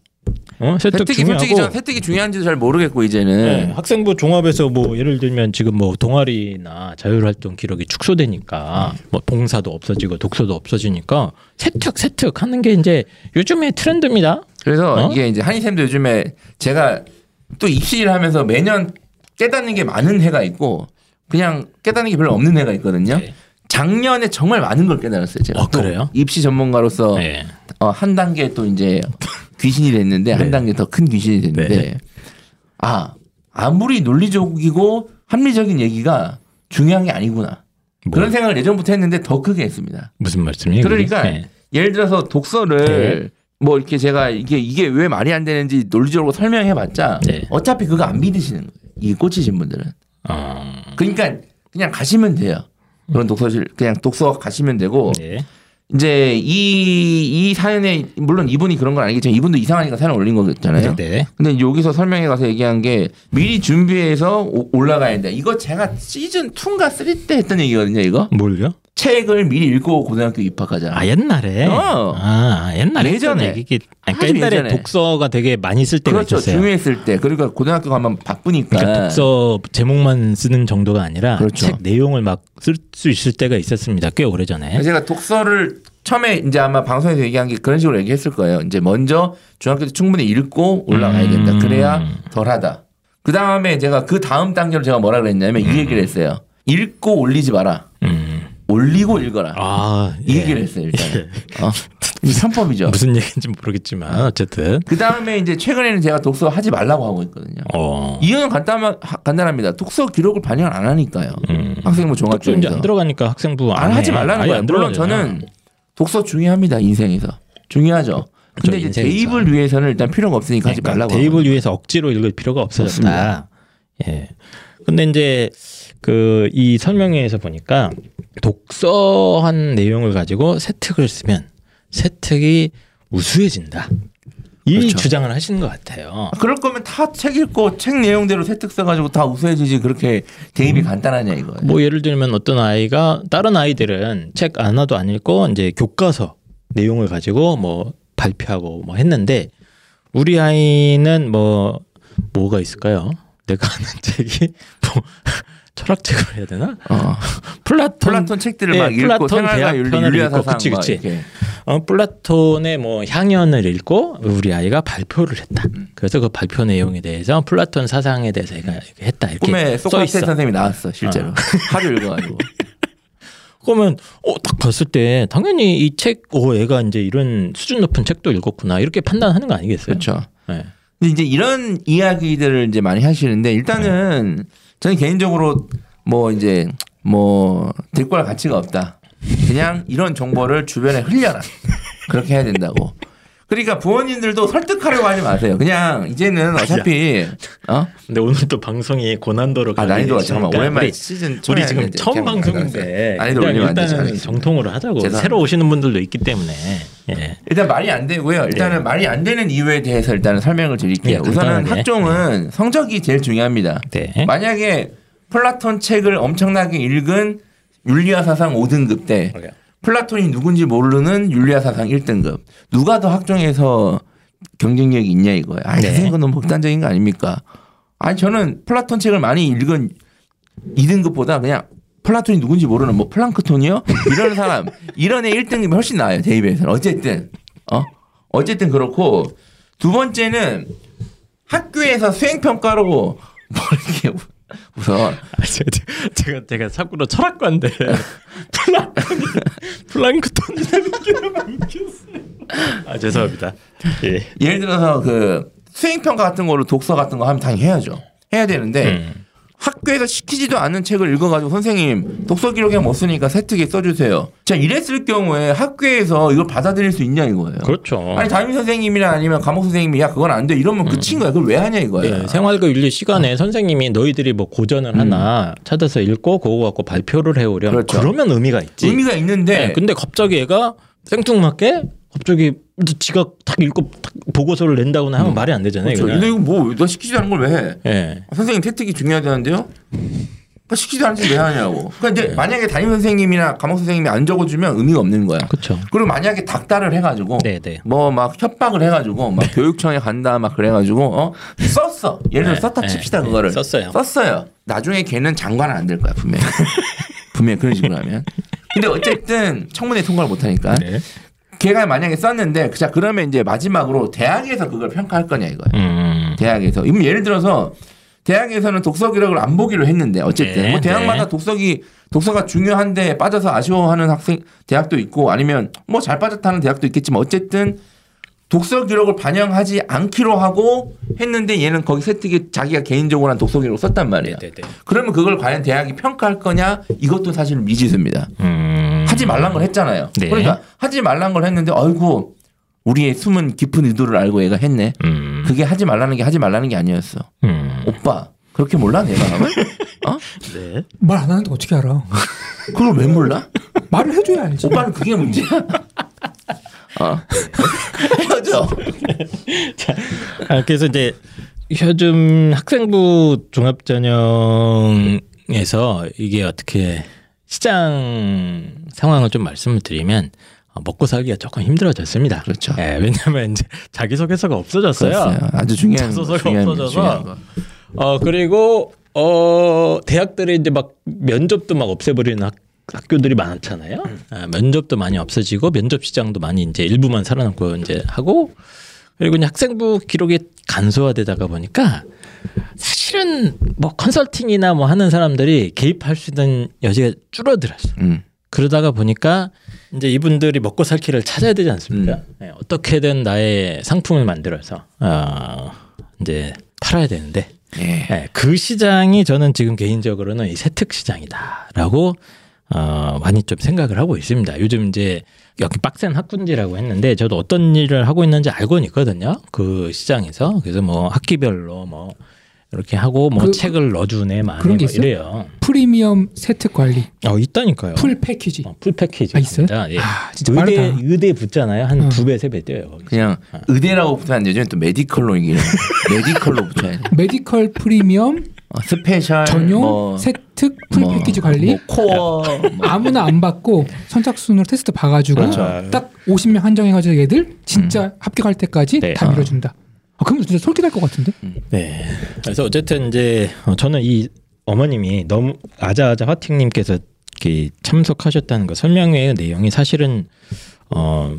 어? 세특 중요하고. 솔직히 전 세특이 중요한지도 잘 모르겠고 네, 이제는 학생부 종합에서 뭐 예를 들면 지금 뭐 동아리나 자율활동 기록이 축소되니까 뭐 봉사도 없어지고 독서도 없어지니까 세특 세특 하는 게 이제 요즘의 트렌드입니다. 그래서 어? 이게 이제 한의쌤도 요즘에 제가 또 입시를 하면서 매년 깨닫는 게 많은 해가 있고 그냥 깨닫는 게 별로 없는 해가 있거든요. 네. 작년에 정말 많은 걸 깨달았어요. 제가 아, 또 그래요? 입시 전문가로서 네. 어, 한 단계 또 이제 귀신이 됐는데 네. 한 단계 더 큰 귀신이 됐는데 네. 아 아무리 논리적이고 합리적인 얘기가 중요한 게 아니구나 뭐, 그런 생각을 예전부터 했는데 더 크게 했습니다. 무슨 말씀이에요? 그러니까? 네. 예를 들어서 독서를 뭐 이렇게 제가 이게 이게 왜 말이 안 되는지 논리적으로 설명해봤자 네. 어차피 그거 안 믿으시는 거예요. 이 꽂히신 분들은. 어, 그러니까 그냥 가시면 돼요. 그런 독서실 그냥 독서 가시면 되고 네. 이제 이, 이 사연에 물론 이분이 그런 건 아니겠지만 이분도 이상하니까 사연 올린 거잖아요. 네. 근데 여기서 설명해 가서 얘기한 게 미리 준비해서 오- 올라가야 된다. 이거 제가 시즌 2인가 3 때 했던 얘기거든요. 이거 뭘요? 책을 미리 읽고 고등학교 입학하자. 아 옛날에. 어. 아 옛날에 예전에. 이게 그러니까 옛날에 예전에. 독서가 되게 많이 쓸 때가 그렇죠. 있었어요. 중요했을 때. 그러니까 고등학교 가면 바쁘니까. 그러니까 독서 제목만 쓰는 정도가 아니라 그렇죠. 책 내용을 막 쓸 수 있을 때가 있었습니다. 꽤 오래 전에. 제가 독서를 처음에 이제 아마 방송에서 얘기한 게 그런 식으로 얘기했을 거예요. 이제 먼저 중학교 때 충분히 읽고 올라가야 된다. 음. 그래야 덜하다. 그 다음에 제가 그 다음 단계로 제가 뭐라 그랬냐면 이 얘기를 했어요. 읽고 올리지 마라. 음. 올리고 읽어라. 아 이 예. 얘기를 했어요. 일단. 어. 이 편법이죠. 무슨 얘기인지 모르겠지만 어쨌든. 그 다음에 이제 최근에는 제가 독서 하지 말라고 하고 있거든요. 어. 이유는 간단 간단합니다. 독서 기록을 반영을 안 하니까요. 음. 학생부 종합전에서 안 들어가니까 학생부 안 해. 하지 말라는 거예요. 안 물론. 저는 독서 중요합니다 인생에서 중요하죠. 근데 그렇죠, 이제 인생에서. 대입을 위해서는 일단 필요가 없으니까 하지 그러니까 말라고. 대입을 위해서 억지로 읽을 필요가 없어졌다. 예. 근데 이제 그 이 설명회에서 보니까 독서한 내용을 가지고 세특을 쓰면 세특이 우수해진다. 이 그렇죠. 주장을 하시는 것 같아요. 그럴 거면 다 책 읽고 책 내용대로 세특 써가지고 다 우수해지지 그렇게 대입이 간단하냐 이거예요. 뭐 예를 들면 어떤 아이가 다른 아이들은 책 하나도 안 읽고 이제 교과서 내용을 가지고 뭐 발표하고 뭐 했는데 우리 아이는 뭐 뭐가 있을까요? 내가 아는 책이 *laughs* 뭐 철학책을 해야 되나? 어. *laughs* 플라톤, 플라톤 책들을 네, 막 읽고 플라톤 생활과 윤리, 읽고, 사상 그치, 막 그치. 어, 플라톤의 뭐 향연을 읽고 우리 아이가 발표를 했다. 그래서 그 발표 내용에 대해서 플라톤 사상에 대해서 얘가 이렇게 했다. 이렇게 꿈에서 소크라테스. 선생님이 나왔어 실제로 *laughs* 어. 하루 읽어가지고. *laughs* 그러면 어 딱 봤을 때 당연히 이 책, 어 애가 이제 이런 수준 높은 책도 읽었구나 이렇게 판단하는 거 아니겠어요? 그렇죠. 네. 근데 이제 이런 이야기들을 이제 많이 하시는데 일단은 저는 개인적으로 뭐 이제 뭐 들꼴 가치가 없다. 그냥 이런 정보를 주변에 흘려라. 그렇게 해야 된다고. 그러니까 부모님들도 설득하려고 하지 마세요. 그냥 이제는 어차피 어? 근데 오늘 또 방송이 고난도로 아 난이도가 잠깐만 오랜만에 우리, 시즌 우리 지금 처음 방송인데 난이도 올리면 않겠습니다. 정통으로 하자고 죄송합니다. 새로 오시는 분들도 있기 때문에 예. 일단 말이 안 되고요. 일단은 네. 말이 안 되는 이유에 대해서 일단은 설명을 드릴게요. 네, 우선은 간단하게. 학종은 성적이 제일 중요합니다. 네. 만약에 플라톤 책을 엄청나게 읽은 윤리와 사상 5등급 때. 플라톤이 누군지 모르는 윤리와 사상 1등급 누가 더 학종에서 경쟁력이 있냐 이거예요. 아, 네. 선생님 너무 극단적인 거 아닙니까? 아니 저는 플라톤 책을 많이 읽은 2등급보다 그냥 플라톤이 누군지 모르는 뭐 플랑크톤이요? 이런 사람 *laughs* 이런 애 1등급이 훨씬 나아요 대입에서는 어쨌든 어 어쨌든 그렇고 두 번째는 학교에서 수행 평가로 뭐 *laughs* 이렇게 우선 아, 제가, 제가 제가 자꾸로 철학관데 플랑크톤 플랑크톤이라는 게 너무 웃겼어요. 아 죄송합니다. 예. 예를 들어서 그 수행 평가 같은 거로 독서 같은 거 하면 당연히 해야죠. 해야 되는데 음. 학교에서 시키지도 않은 책을 읽어가지고 선생님 독서 기록에 못 쓰니까 세특에 써주세요. 자 이랬을 경우에 학교에서 이걸 받아들일 수 있냐 이거예요. 그렇죠. 아니 담임 선생님이나 아니면 과목 선생님이 야 그건 안 돼 이러면 끝인 거야. 그걸 왜 하냐 이거야. 예, 생활과 윤리 시간에 선생님이 너희들이 뭐 고전을 하나 찾아서 읽고 그거 갖고 발표를 해오렴. 음. 그렇죠. 그러면 의미가 있지. 의미가 있는데 네, 근데 갑자기 얘가 생뚱맞게 갑자기 지가 딱 읽고 딱 보고서를 낸다거나 하면 말이 안 되잖아요. 그렇죠. 근데 이거 뭐너 시키지 않은 걸 왜 해? 예. 아, 선생님 태특이 중요하다는데요? 그 시키지 않은 짓왜 하냐고. 그러니까 네. 이제 만약에 담임 선생님이나 과목 선생님이 안 적어주면 의미가 없는 거야. 그렇죠. 그리고 만약에 닥달을 해가지고 네, 네. 뭐막 협박을 해가지고 막 교육청에 간다 막 그래가지고 어 썼어. 예를 들어 네, 썼다 네, 칩시다 네, 그거를 썼어요. 썼어요. 나중에 걔는 장관은 안 될 거야 분명. 히 *laughs* 분명 히 그런 식으로 하면. 근데 어쨌든 청문회 통과를 못하니까 네. 걔가 만약에 썼는데 자 그러면 이제 마지막으로 대학에서 그걸 평가할 거냐 이거야. 음. 대학에서. 이면 예를 들어서 대학에서는 독서 기록을 안 보기로 했는데 어쨌든 네, 뭐 대학마다 네. 독서기 독서가 중요한데 빠져서 아쉬워하는 학생 대학도 있고 아니면 뭐 잘 빠졌다는 대학도 있겠지만 어쨌든 독서 기록을 반영하지 않기로 하고 했는데 얘는 거기 세특에 자기가 개인적으로 한 독서 기록을 썼단 말이야. 네, 네. 그러면 그걸 과연 대학이 평가할 거냐? 이것도 사실 미지수입니다. 음. 하지 말란 걸 했잖아요. 네. 그러니까 하지 말란 걸 했는데 아이고 우리의 숨은 깊은 의도를 알고 얘가 했네. 음. 그게 하지 말라는 게 하지 말라는 게 아니었어. 음. 오빠 그렇게 몰라 내 마음을? 어? *laughs* 네. 말 안 하는데 어떻게 알아? 그걸 왜 몰라? 말을 해줘야 알지. 오빠는 그게 문제야. 어? *laughs* 헤어져. 아, 그래서 이제 요즘 학생부 종합전형에서 이게 어떻게 시장 상황을 좀 말씀을 드리면 어, 먹고 살기가 조금 힘들어졌습니다. 그렇죠. 예, 왜냐하면 이제 *laughs* 자기 소개서가 없어졌어요. 그렇어요. 아주 중요한 자소서가 중요한 없어져서 중요한 거. 어 그리고 어 대학들이 이제 막 면접도 막 없애버리는 학, 학교들이 많잖아요. 아, 면접도 많이 없어지고 면접 시장도 많이 이제 일부만 살아남고 이제 하고 그리고 이제 학생부 기록이 간소화되다가 보니까 사실은 뭐 컨설팅이나 뭐 하는 사람들이 개입할 수 있는 여지가 줄어들었어. 음. 그러다가 보니까 이제 이분들이 먹고 살 길을 찾아야 되지 않습니까? 음. 네, 어떻게든 나의 상품을 만들어서 어, 이제 팔아야 되는데 예. 네, 그 시장이 저는 지금 개인적으로는 이 세특 시장이다라고 어, 많이 좀 생각을 하고 있습니다. 요즘 이제 여기 빡센 학군지라고 했는데 저도 어떤 일을 하고 있는지 알고는 있거든요. 그 시장에서 그래서 뭐 학기별로 뭐 이렇게 하고 뭐 그- 책을 넣어주네 많이 그런 게뭐 있어요? 이래요. 프리미엄 세특 관리, 어 있다니까요. full 패키지. 어, full 패키지. 아, 있어요? 예. 아, 진짜 의대 빠르다. 의대 붙잖아요. 한 어. 두배 세 배 뛰어요. 거기서. 그냥 의대라고 붙으면 안 되죠. 또 medical로 얘기를. *laughs* medical로 붙여야 돼. medical 프리미엄 어, special 전용 뭐, 세특 full 뭐, 패키지 관리. 뭐 코어 뭐. 아무나 안 받고 선착순으로 테스트 봐가지고 그렇죠. 딱 50명 한정해가지고 얘들 진짜 합격할 때까지 네. 다 아. 밀어준다. 아, 그러면 진짜 솔깃할 것 같은데? 네. 그래서 어쨌든 이제 어, 저는 이 어머님이 너무 아자아자 화팅님께서 이렇게 참석하셨다는 거 설명회 내용이 사실은 어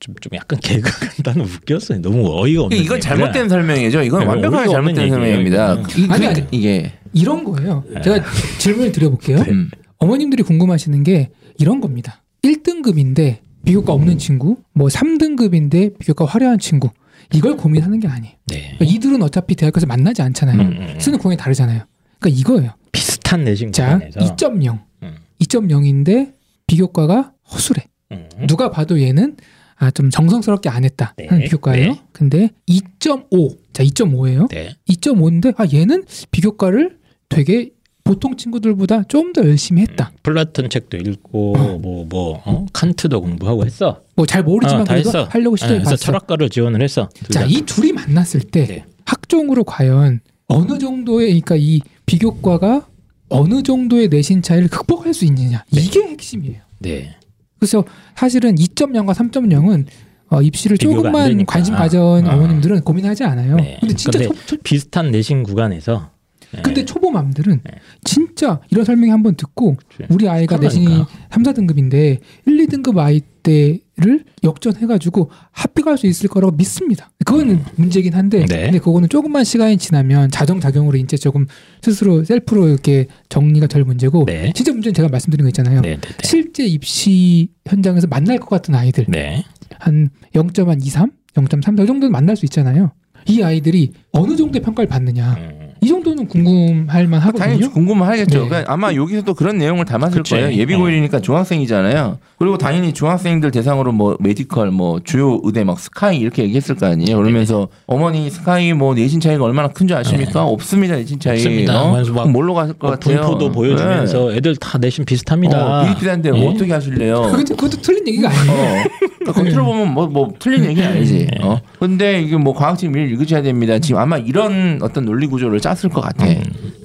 좀 좀 약간 개그 같다는 웃겼어요. 너무 어이가 없는. 이건. 잘못된 설명이죠. 이건 네, 완벽하게 잘못된 얘기예요, 설명입니다. 이- 아니, 그- 아니. 이게 이런 거예요. 네. 제가 질문을 드려볼게요. 음. 어머님들이 궁금하시는 게 이런 겁니다. 1등급인데 비교과 없는 친구, 뭐 3등급인데 비교과 화려한 친구. 이걸 고민하는 게 아니에요. 네. 그러니까 이들은 어차피 대학에서 만나지 않잖아요. 음, 음, 음. 쓰는 공이 다르잖아요. 그러니까 이거예요. 비슷한 내신 자, 구간에서 2.0. 음. 2.0인데 비교과가 허술해. 음. 누가 봐도 얘는 아, 좀 정성스럽게 안 했다 네, 하는 비교과예요. 네. 근데 2.5. 자, 2.5예요. 네. 2.5인데 아, 얘는 비교과를 되게 보통 친구들보다 좀 더 열심히 했다. 플라톤 책도 읽고 뭐뭐 어? 칸트도 공부하고 했어. 뭐 잘 모르지만 어, 다 그래도 했어. 하려고 시도해 그래서 봤어. 철학과를 지원을 했어. 둘 자, 다. 이 둘이 만났을 때 네. 학종으로 과연 어느 정도의 그러니까 이 비교과가 어느 정도의 내신 차이를 극복할 수 있느냐. 이게 핵심이에요. 네. 그래서 사실은 2.0과 3.0은 어, 입시를 조금만. 관심 가진 아. 어머님들은 고민하지 않아요. 네. 근데 진짜 근데 초, 초- 비슷한 내신 구간에서 네. 근데 초보맘들은 네. 진짜 이런 설명이 한번 듣고 그치. 우리 아이가 내신이 그러니까. 3, 4등급인데 1, 2등급 아이 때를 역전해가지고 합격할 수 있을 거라고 믿습니다. 그거는 문제긴 한데 네. 근데 그거는 조금만 시간이 지나면 자정작용으로 이제 조금 스스로 셀프로 이렇게 정리가 될 문제고 네. 진짜 문제는 제가 말씀드린 거 있잖아요. 네, 네, 네. 실제 입시 현장에서 만날 것 같은 아이들 네. 한 0.23, 0.3, 이 정도는 만날 수 있잖아요. 이 아이들이 어느 정도의 평가를 받느냐 음. 이 정도는 궁금할 만 당연히 하거든요. 궁금하겠죠. 네. 그러니까 아마 여기서도 그런 내용을 담았을 그치. 거예요. 예비 고일이니까 중학생이잖아요. 그리고 당연히 중학생들 대상으로 뭐 medical, 뭐 주요 의대 막 SKY 이렇게 얘기했을 거 아니에요. 그러면서 어머니 SKY 뭐 내신 차이가 얼마나 큰 줄 아십니까? 없습니다 내신 차이. 없습니다. 어? 막 뭘로 갔을 것 어, 같아요? 분포도 보여주면서 애들 다 내신 비슷합니다. 어, 비슷비슷한데 예? 어떻게 하실래요? 그것도, 그것도 틀린 얘기가 아니에요. *laughs* 어. 그러니까 겉으로 보면 뭐, 뭐 틀린 얘기는 아니지. 네. 어. 근데 이게 뭐 과학책 미리 읽으셔야 됩니다. 지금 아마 이런 어떤 논리 구조를 짰을 것 같아.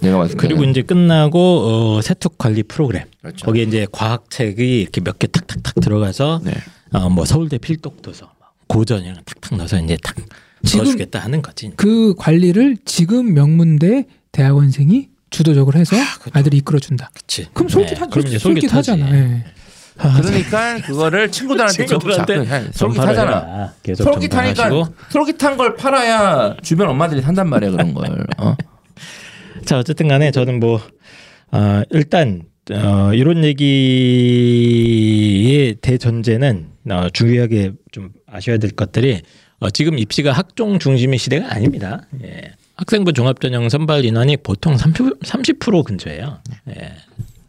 내가 봤을 때. 그리고 이제 끝나고 어, 세특 관리 프로그램 그렇죠. 거기에 이제 과학책이 이렇게 몇 개 탁탁탁 들어가서 네. 어, 뭐 서울대 필독도서 고전이랑 탁탁 넣어서 이제 탁 넣어주겠다 하는 거지. 그 관리를 지금 명문대 대학원생이 주도적으로 해서 그것도- 아이들이 이끌어준다. 그치. 그럼 솔깃하, 네, 그럼 솔깃하잖아. 예. 그러니까 그거를 친구들한테 좀 친구들한테. 솔깃하잖아. 전파를 계속 솔깃하니까 전파하시고. 솔깃한 걸 팔아야 주변 엄마들이 산단 말이야 그런 걸. 어? *laughs* 자 어쨌든 간에 저는 뭐 어, 일단 어, 이런 얘기의 대전제는 어, 중요하게 좀 아셔야 될 것들이 어, 지금 입시가 학종 중심의 시대가 아닙니다. 예. 학생부 종합전형 선발 인원이 보통 30, 30% 근처예요. 예.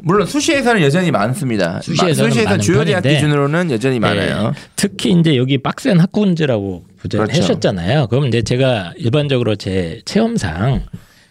물론 수시에서는 여전히 많습니다. 수시에서는 수시에서 주요 대학. 기준으로는 여전히 많아요. 예. 특히 이제 여기 빡센 학군제라고 부제를 그렇죠. 하셨잖아요. 그럼 이제 제가 일반적으로 제 체험상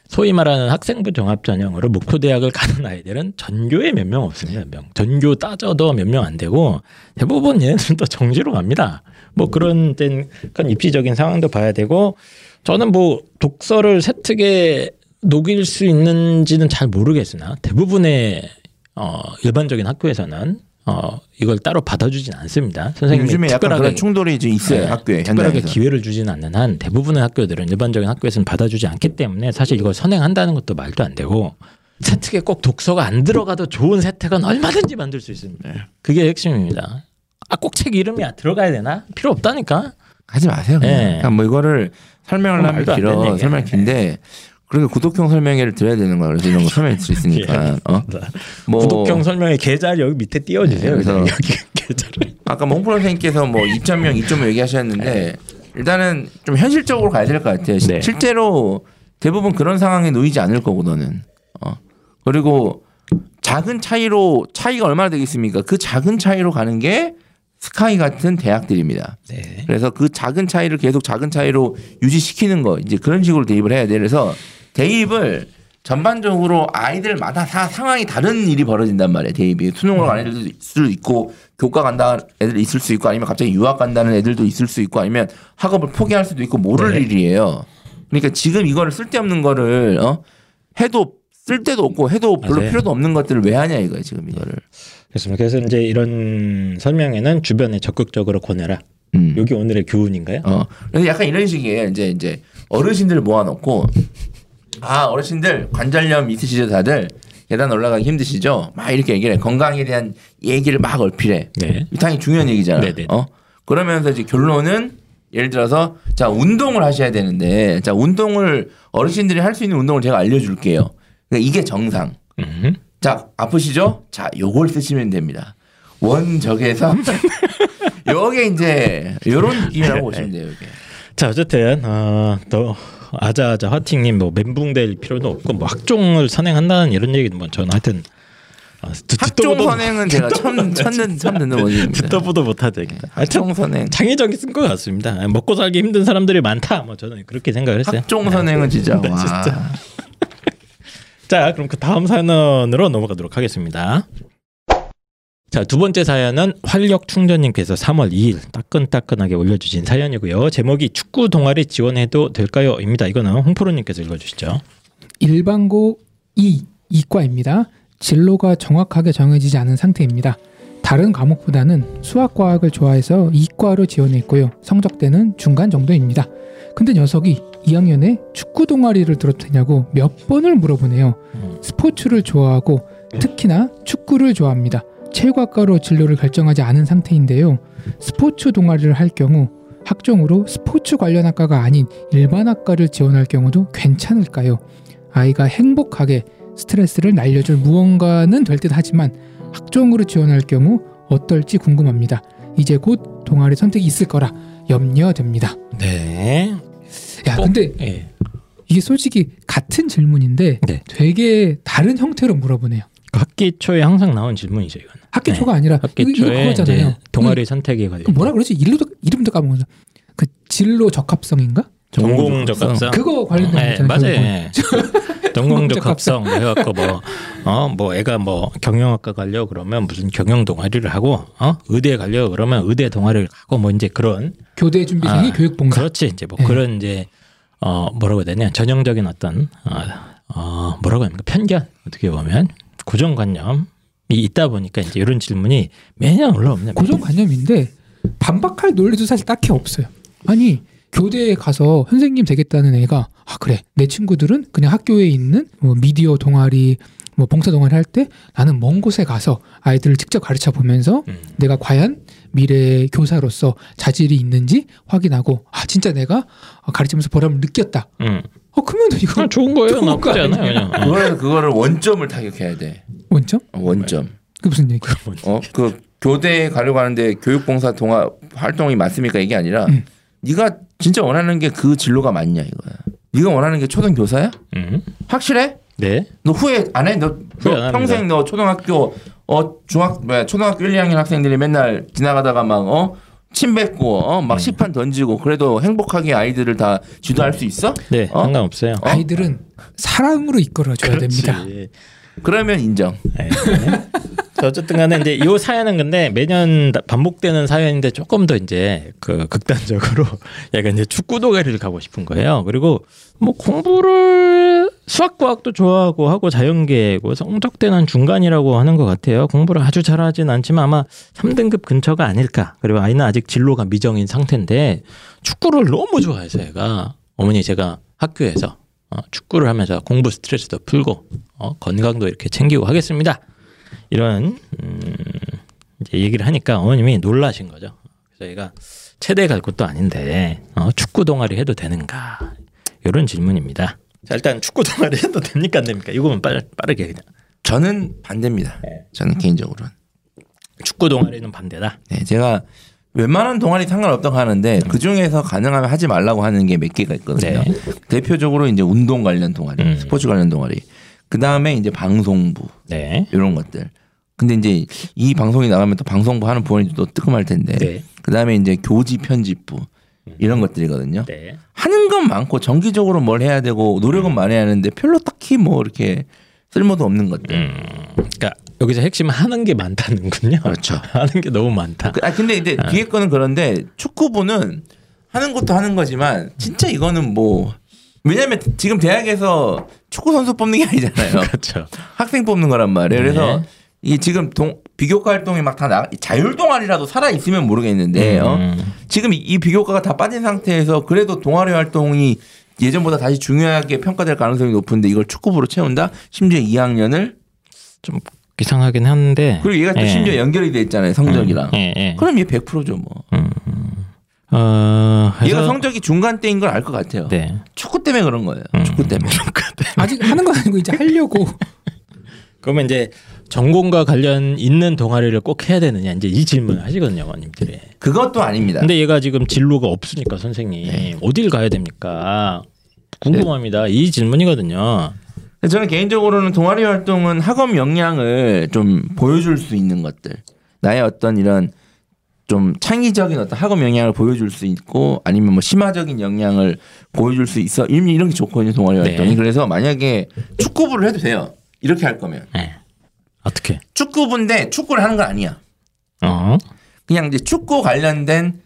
소위 말하는 학생부 종합 전형으로 목표 대학을 가는 아이들은 전교에 몇 명 없습니다. 몇 명. 전교 따져도 몇 명 안 되고 대부분 얘네들도 정시로 갑니다. 뭐 그런 땐 그런 입시적인 상황도 봐야 되고 저는 뭐 독서를 세특에 녹일 수 있는지는 잘 모르겠으나 대부분의 어 일반적인 학교에서는 어 이걸 따로 받아주진 않습니다. 선생님이 요즘에 약간 그런 충돌이 좀 있어요 네, 학교에 특별하게 현장에서. 기회를 주지는 않는 한 대부분의 학교들은 일반적인 학교에서는 받아주지 않기 때문에 사실 이걸 선행한다는 것도 말도 안 되고 세특에 꼭 독서가 안 들어가도 좋은 세특은 얼마든지 만들 수 있습니다. 그게 핵심입니다. 아 꼭 책 이름이 들어가야 되나? 필요 없다니까. 하지 마세요. 그냥. 예. 그러니까 뭐 이거를 설명을 하면 길어. 설명 긴데 그리고 구독형 설명회를 드려야 되는 거야. 그래서 이런 거 설명해 줄수 있으니까. *laughs* 어? 뭐 예. 구독형 설명의 계좌를 여기 밑에 띄워주세요. 네, 그래서- 여기 계좌를. 아까 몽프로 선생님께서 뭐 2.0, 2.5 얘기하셨는데 일단은 좀 현실적으로 가야 될 것 같아요. 시- 네. 실제로 대부분 그런 상황에 놓이지 않을 거고 너는. 어. 그리고 작은 차이로 차이가 얼마나 되겠습니까? 그 작은 차이로 가는 게 스카이 같은 대학들입니다. 네. 그래서 그 작은 차이를 계속 작은 차이로 유지시키는 거 이제 그런 식으로 대입을 해야 돼. 그래서 대입을 전반적으로 아이들마다 다 상황이 다른 일이 벌어진단 말이에요. 대입이 수능으로 가는 애들도 있을 수 있고 교과 간다는 애들 있을 수 있고 아니면 갑자기 유학 간다는 애들도 있을 수 있고 아니면 학업을 포기할 수도 있고 모를 네. 일이에요. 그러니까 지금 이거를 쓸데없는 거를 어? 해도 쓸 데도 없고 해도 별로 맞아요. 필요도 없는 것들을 왜 하냐 이거예요 지금 이거를. 그렇습니다. 그래서 이제 이런 설명에는 주변에 적극적으로 권해라. 음. 여기 오늘의 교훈인가요? 어. 그래서 약간 이런 식이에요. 이제 이제 어르신들 모아놓고 아 어르신들 관절염 있으시죠 다들 계단 올라가기 힘드시죠? 막 이렇게 얘기를 해. 건강에 대한 얘기를 막 얼필해. 네. 당연히 중요한 얘기잖아. 네 네. 어? 그러면서 이제 결론은 예를 들어서 자 운동을 하셔야 되는데 자 운동을 어르신들이 할 수 있는 운동을 제가 알려줄게요. 그러니까 이게 정상. 음. 자 아프시죠? 자 요걸 쓰시면 됩니다. 원적에서 *laughs* 요게 이제 요런 느낌이라고 보시면 돼요. 이게. 자 어쨌든 어, 또 아자아자 화팅님 뭐 멘붕될 필요도 없고 뭐 학종을 선행한다는 이런 얘기는 뭐 저는 하여튼 어, 듣- 학종 선행은 제가 처음 듣는 처음 듣는 원입니다. 듣도 보도 못하죠. 하여튼 학종 선행. 창의적이 쓴것 같습니다. 아, 먹고 살기 힘든 사람들이 많다. 뭐 저는 그렇게 생각을 했어요. 학종 선행은 *laughs* 진짜 네, 와. 진짜. *laughs* 자, 그럼 그 다음 사연으로 넘어가도록 하겠습니다. 자, 두 번째 사연은 활력 충전님께서 3월 2일 따끈따끈하게 올려주신 사연이고요. 제목이 축구 동아리 지원해도 될까요?입니다. 이거는 홍프로님께서 읽어주시죠. 일반고 2 이과입니다. 진로가 정확하게 정해지지 않은 상태입니다. 다른 과목보다는 수학 과학을 좋아해서 이과로 지원했고요. 성적대는 중간 정도입니다. 근데 녀석이 2학년에 축구 동아리를 들어도 되냐고 몇 번을 물어보네요. 음. 스포츠를 좋아하고 특히나 축구를 좋아합니다. 체육학과로 진로를 결정하지 않은 상태인데요. 스포츠 동아리를 할 경우 학종으로 스포츠 관련 학과가 아닌 일반 학과를 지원할 경우도 괜찮을까요? 아이가 행복하게 스트레스를 날려줄 무언가는 될 듯 하지만 학종으로 지원할 경우 어떨지 궁금합니다. 이제 곧 동아리 선택이 있을 거라 염려됩니다. 네. 야 꼭- 근데 예. 이게 솔직히 같은 질문인데 네. 되게 다른 형태로 물어보네요. 그 학기 초에 항상 나온 질문이죠 이건. 학기 네. 초가 아니라 학기 이거, 이거 초에 그거잖아요. 이제 동아리 그, 선택해 그 뭐라 그러지? 이름도 이름도 까먹었어. 그 진로 적합성인가? 전공 적합성. 그거 관련된 네, 거잖아요. 맞아요. 전공 적합성 뭐 해갖고 뭐어 뭐 애가 뭐 경영학과 가려 고 그러면 무슨 경영 동아리를 하고 어 의대 가려 고 그러면 의대 동아리를 가고 뭐 이제 그런 교대 준비생이 아, 교육봉사. 그렇지 이제 뭐 네. 그런 이제 어 뭐라고 해야 되냐 전형적인 어떤 어, 어 뭐라고 합니까 편견 어떻게 보면 고정관념이 있다 보니까 이제 이런 질문이 매년 올라옵니다. 고정관념인데 반박할 논리도 사실 딱히 없어요. 아니 교대에 가서 선생님 되겠다는 애가 아 그래 내 친구들은 그냥 학교에 있는 뭐 미디어 동아리 뭐 봉사 동아리 할 때 나는 먼 곳에 가서 아이들을 직접 가르쳐 보면서 음. 내가 과연 미래 교사로서 자질이 있는지 확인하고 아 진짜 내가 가르치면서 보람을 느꼈다. 음. 어 그러면 이거 그건 좋은 거예요. 나쁘지 않아요. 그냥. 어. 그거를 그거를 원점을 타격해야 돼. 원점? 원점. 그 무슨 얘기? 어그 교대에 가려고 하는데 교육봉사 동아 활동이 맞습니까 이게 아니라 음. 네가 진짜 원하는 게 그 진로가 맞냐 이거야. 네가 원하는 게 초등 교사야? 음. 확실해? 네. 너 후회 안 해? 너, 후회 안너 합니다. 평생 너 초등학교 어 중학 뭐야 초등학교 1, 2학년 학생들이 맨날 지나가다가 막 어 침 뱉고 음. 어막 시판 던지고 그래도 행복하게 아이들을 다 지도할 수 있어? 네. 어? 상관없어요. 어? 아이들은 사랑으로 이끌어줘야 됩니다. 그렇지. 그러면 인정. 네. 자, 어쨌든 간에 이제 이 사연은 근데 매년 반복되는 사연인데 조금 더 이제 그 극단적으로 *laughs* 약간 이제 축구 동아리를 가고 싶은 거예요. 그리고 뭐 공부를 수학과학도 좋아하고 하고 자연계고 뭐 성적대는 중간이라고 하는 것 같아요. 공부를 아주 잘하진 않지만 아마 3등급 근처가 아닐까. 그리고 아이는 아직 진로가 미정인 상태인데 축구를 너무 좋아해서 얘가 어머니 제가 학교에서 어, 축구를 하면서 공부 스트레스도 풀고 어, 건강도 이렇게 챙기고 하겠습니다. 이런 음, 이제 얘기를 하니까 어머님이 놀라신 거죠. 그래서 얘가 체대 갈 것도 아닌데 어, 축구 동아리 해도 되는가 이런 질문입니다. 자 일단 축구 동아리 해도 됩니까 안 됩니까? 이거만 빠르, 빠르게 그냥 저는 반대입니다. 네. 저는 개인적으로는. 축구 동아리는 반대다. 네, 제가 웬만한 동아리 상관없다고 하는데 그 중에서 가능하면 하지 말라고 하는 게 몇 개가 있거든요. 네. 대표적으로 이제 운동 관련 동아리, 음. 스포츠 관련 동아리. 그 다음에 이제 방송부 네. 이런 것들. 근데 이제 이 방송이 나가면 또 방송부 하는 부원이 또 뜨끔할 텐데. 네. 그 다음에 이제 교지 편집부 이런 것들이거든요. 네. 하는 건 많고 정기적으로 뭘 해야 되고 노력은 많이 하는데 별로 딱히 뭐 이렇게 쓸모도 없는 것들. 음, 그러니까 여기서 핵심 하는 게 많다는군요. 그렇죠. *laughs* 하는 게 너무 많다. 그- 아 근데 이제 뒤에 거는 그런데 축구부는 하는 것도 하는 거지만 진짜 이거는 뭐 왜냐면 지금 대학에서 축구 선수 뽑는 게 아니잖아요. *laughs* 그렇죠. 학생 뽑는 거란 말이에요. 그래서 네. 이 지금 동 비교과 활동이 막다나 자율 동아리라도 살아 있으면 모르겠는데 어? 음. 지금 이- 이 비교과가 다 빠진 상태에서 그래도 동아리 활동이 예전보다 다시 중요하게 평가될 가능성이 높은데 이걸 축구부로 채운다? 심지어 2학년을 좀 이상하긴 한데. 그리고 얘가 또 예. 심지어 연결이 돼 있잖아요 성적이랑. 예, 예. 그럼 얘 100%죠 뭐. 어, 얘가 성적이 중간 때인 걸 알 것 같아요. 네. 축구 때문에 그런 거예요. 음. 축구 때문에. *laughs* 아직 하는 건 아니고 이제 하려고 *laughs* 그러면 이제 전공과 관련 있는 동아리를 꼭 해야 되느냐 이제 이 질문을 하시거든요, 어머님들이. 그것도 아닙니다. 근데 얘가 지금 진로가 없으니까 선생님 네. 어딜 가야 됩니까? 궁금합니다. 이 질문이거든요. 저는 개인적으로는 동아리 활동은 학업 역량을 좀 보여줄 수 있는 것들. 나의 어떤 이런 좀 창의적인 어떤 학업 역량을 보여줄 수 있고 아니면 뭐 심화적인 역량을 보여줄 수 있어. 이런 게 좋거든요, 동아리 네. 활동이. 그래서 만약에 축구부를 해도 돼요. 이렇게 할 거면. 네. 어떻게? 축구부인데 축구를 하는 건 아니야. 어? 그냥 이제 축구 관련된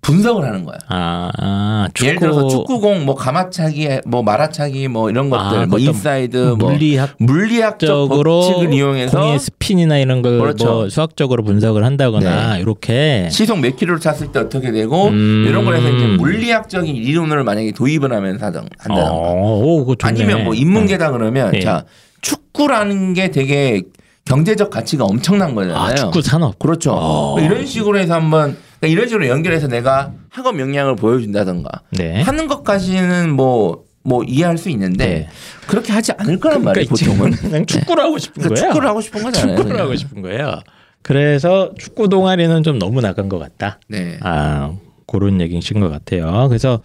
분석을 하는 거야. 아, 아 축구. 예를 들어서 축구공 뭐 감아차기 뭐 말아차기 뭐 이런 것들 아, 뭐 인사이드 뭐 물리학 물리학적 적으로 법칙을 이용해서 공의 스핀이나 이런 걸 그렇죠. 뭐 수학적으로 분석을 한다거나 이렇게 시속 몇 킬로를 찼을 때 어떻게 되고 음. 이런 거에서 이제 물리학적인 이론을 만약에 도입을 하면서 한다던가 어, 오. 아니면 뭐 인문계다 그러면 예. 자 축구라는 게 되게 경제적 가치가 엄청난 거잖아요. 아, 축구 산업. 그렇죠. 어. 이런 식으로 해서 한번 그러니까 이런 식으로 연결해서 내가 학업 역량을 보여준다던가 네. 하는 것까지는 뭐뭐 이해할 수 있는데 네. 그렇게 하지 않을 거란 말이에요. 그러니까 이 보통은 그냥 축구를 하고 싶은 그러니까 거예요. 축구를 하고 싶은 거잖아요. 축구를 그냥. 하고 싶은 거예요. 그래서 축구 동아리는 좀 너무 나간 것 같다. 네. 아, 그런 얘기신 것 같아요. 그래서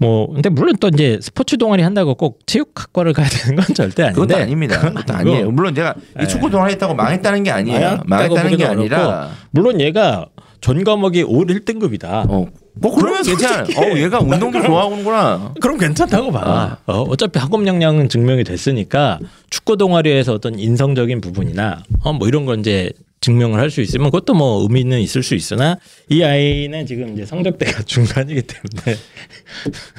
뭐 근데 물론 또 이제 스포츠 동아리 한다고 꼭 체육학과를 가야 되는 건 절대 아닌데 그것도 아닙니다. 그것도. 아니에요. 물론 제가 이 네. 축구 동아리 했다고 망했다는 게 아니에요. 망했다는 게 아니라 물론 얘가 전 과목이 올 1등급이다. 어, 뭐 그러면 괜찮아요. 어, 얘가 *laughs* 운동도 좋아하는구나. 그럼 괜찮다고 봐. 어, 어 차피 학업 역량은 증명이 됐으니까 축구 동아리에서 어떤 인성적인 부분이나 어, 뭐 이런 건 이제 증명을 할 수 있으면 그것도 뭐 의미는 있을 수 있으나 이 아이는 지금 이제 성적대가 *laughs* 중간이기 때문에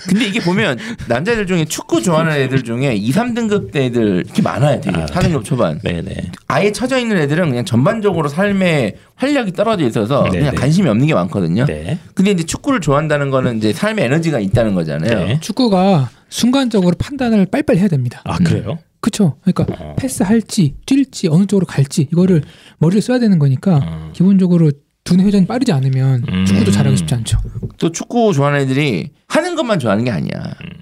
근데 이게 보면 남자들 중에 축구 좋아하는 애들 중에 2, 3등급 대 애들 이렇게 많아요. 되게 아, 4등급 초반. 네네 아예 처져 있는 애들은 그냥 전반적으로 삶에 활력이 떨어져 있어서 네, 그냥 네. 관심이 없는 게 많거든요. 네. 근데 이제 축구를 좋아한다는 거는 이제 삶에 에너지가 있다는 거잖아요. 네. 축구가 순간적으로 판단을 빨리빨리 해야 됩니다. 아 그래요? 그렇죠. 그러니까 어. 패스할지 뛸지 어느 쪽으로 갈지 이거를 머리를 써야 되는 거니까 음. 기본적으로 두뇌 회전이 빠르지 않으면 음. 축구도 잘하기 쉽지 않죠. 또 축구 좋아하는 애들이 하는 것만 좋아하는 게 아니야.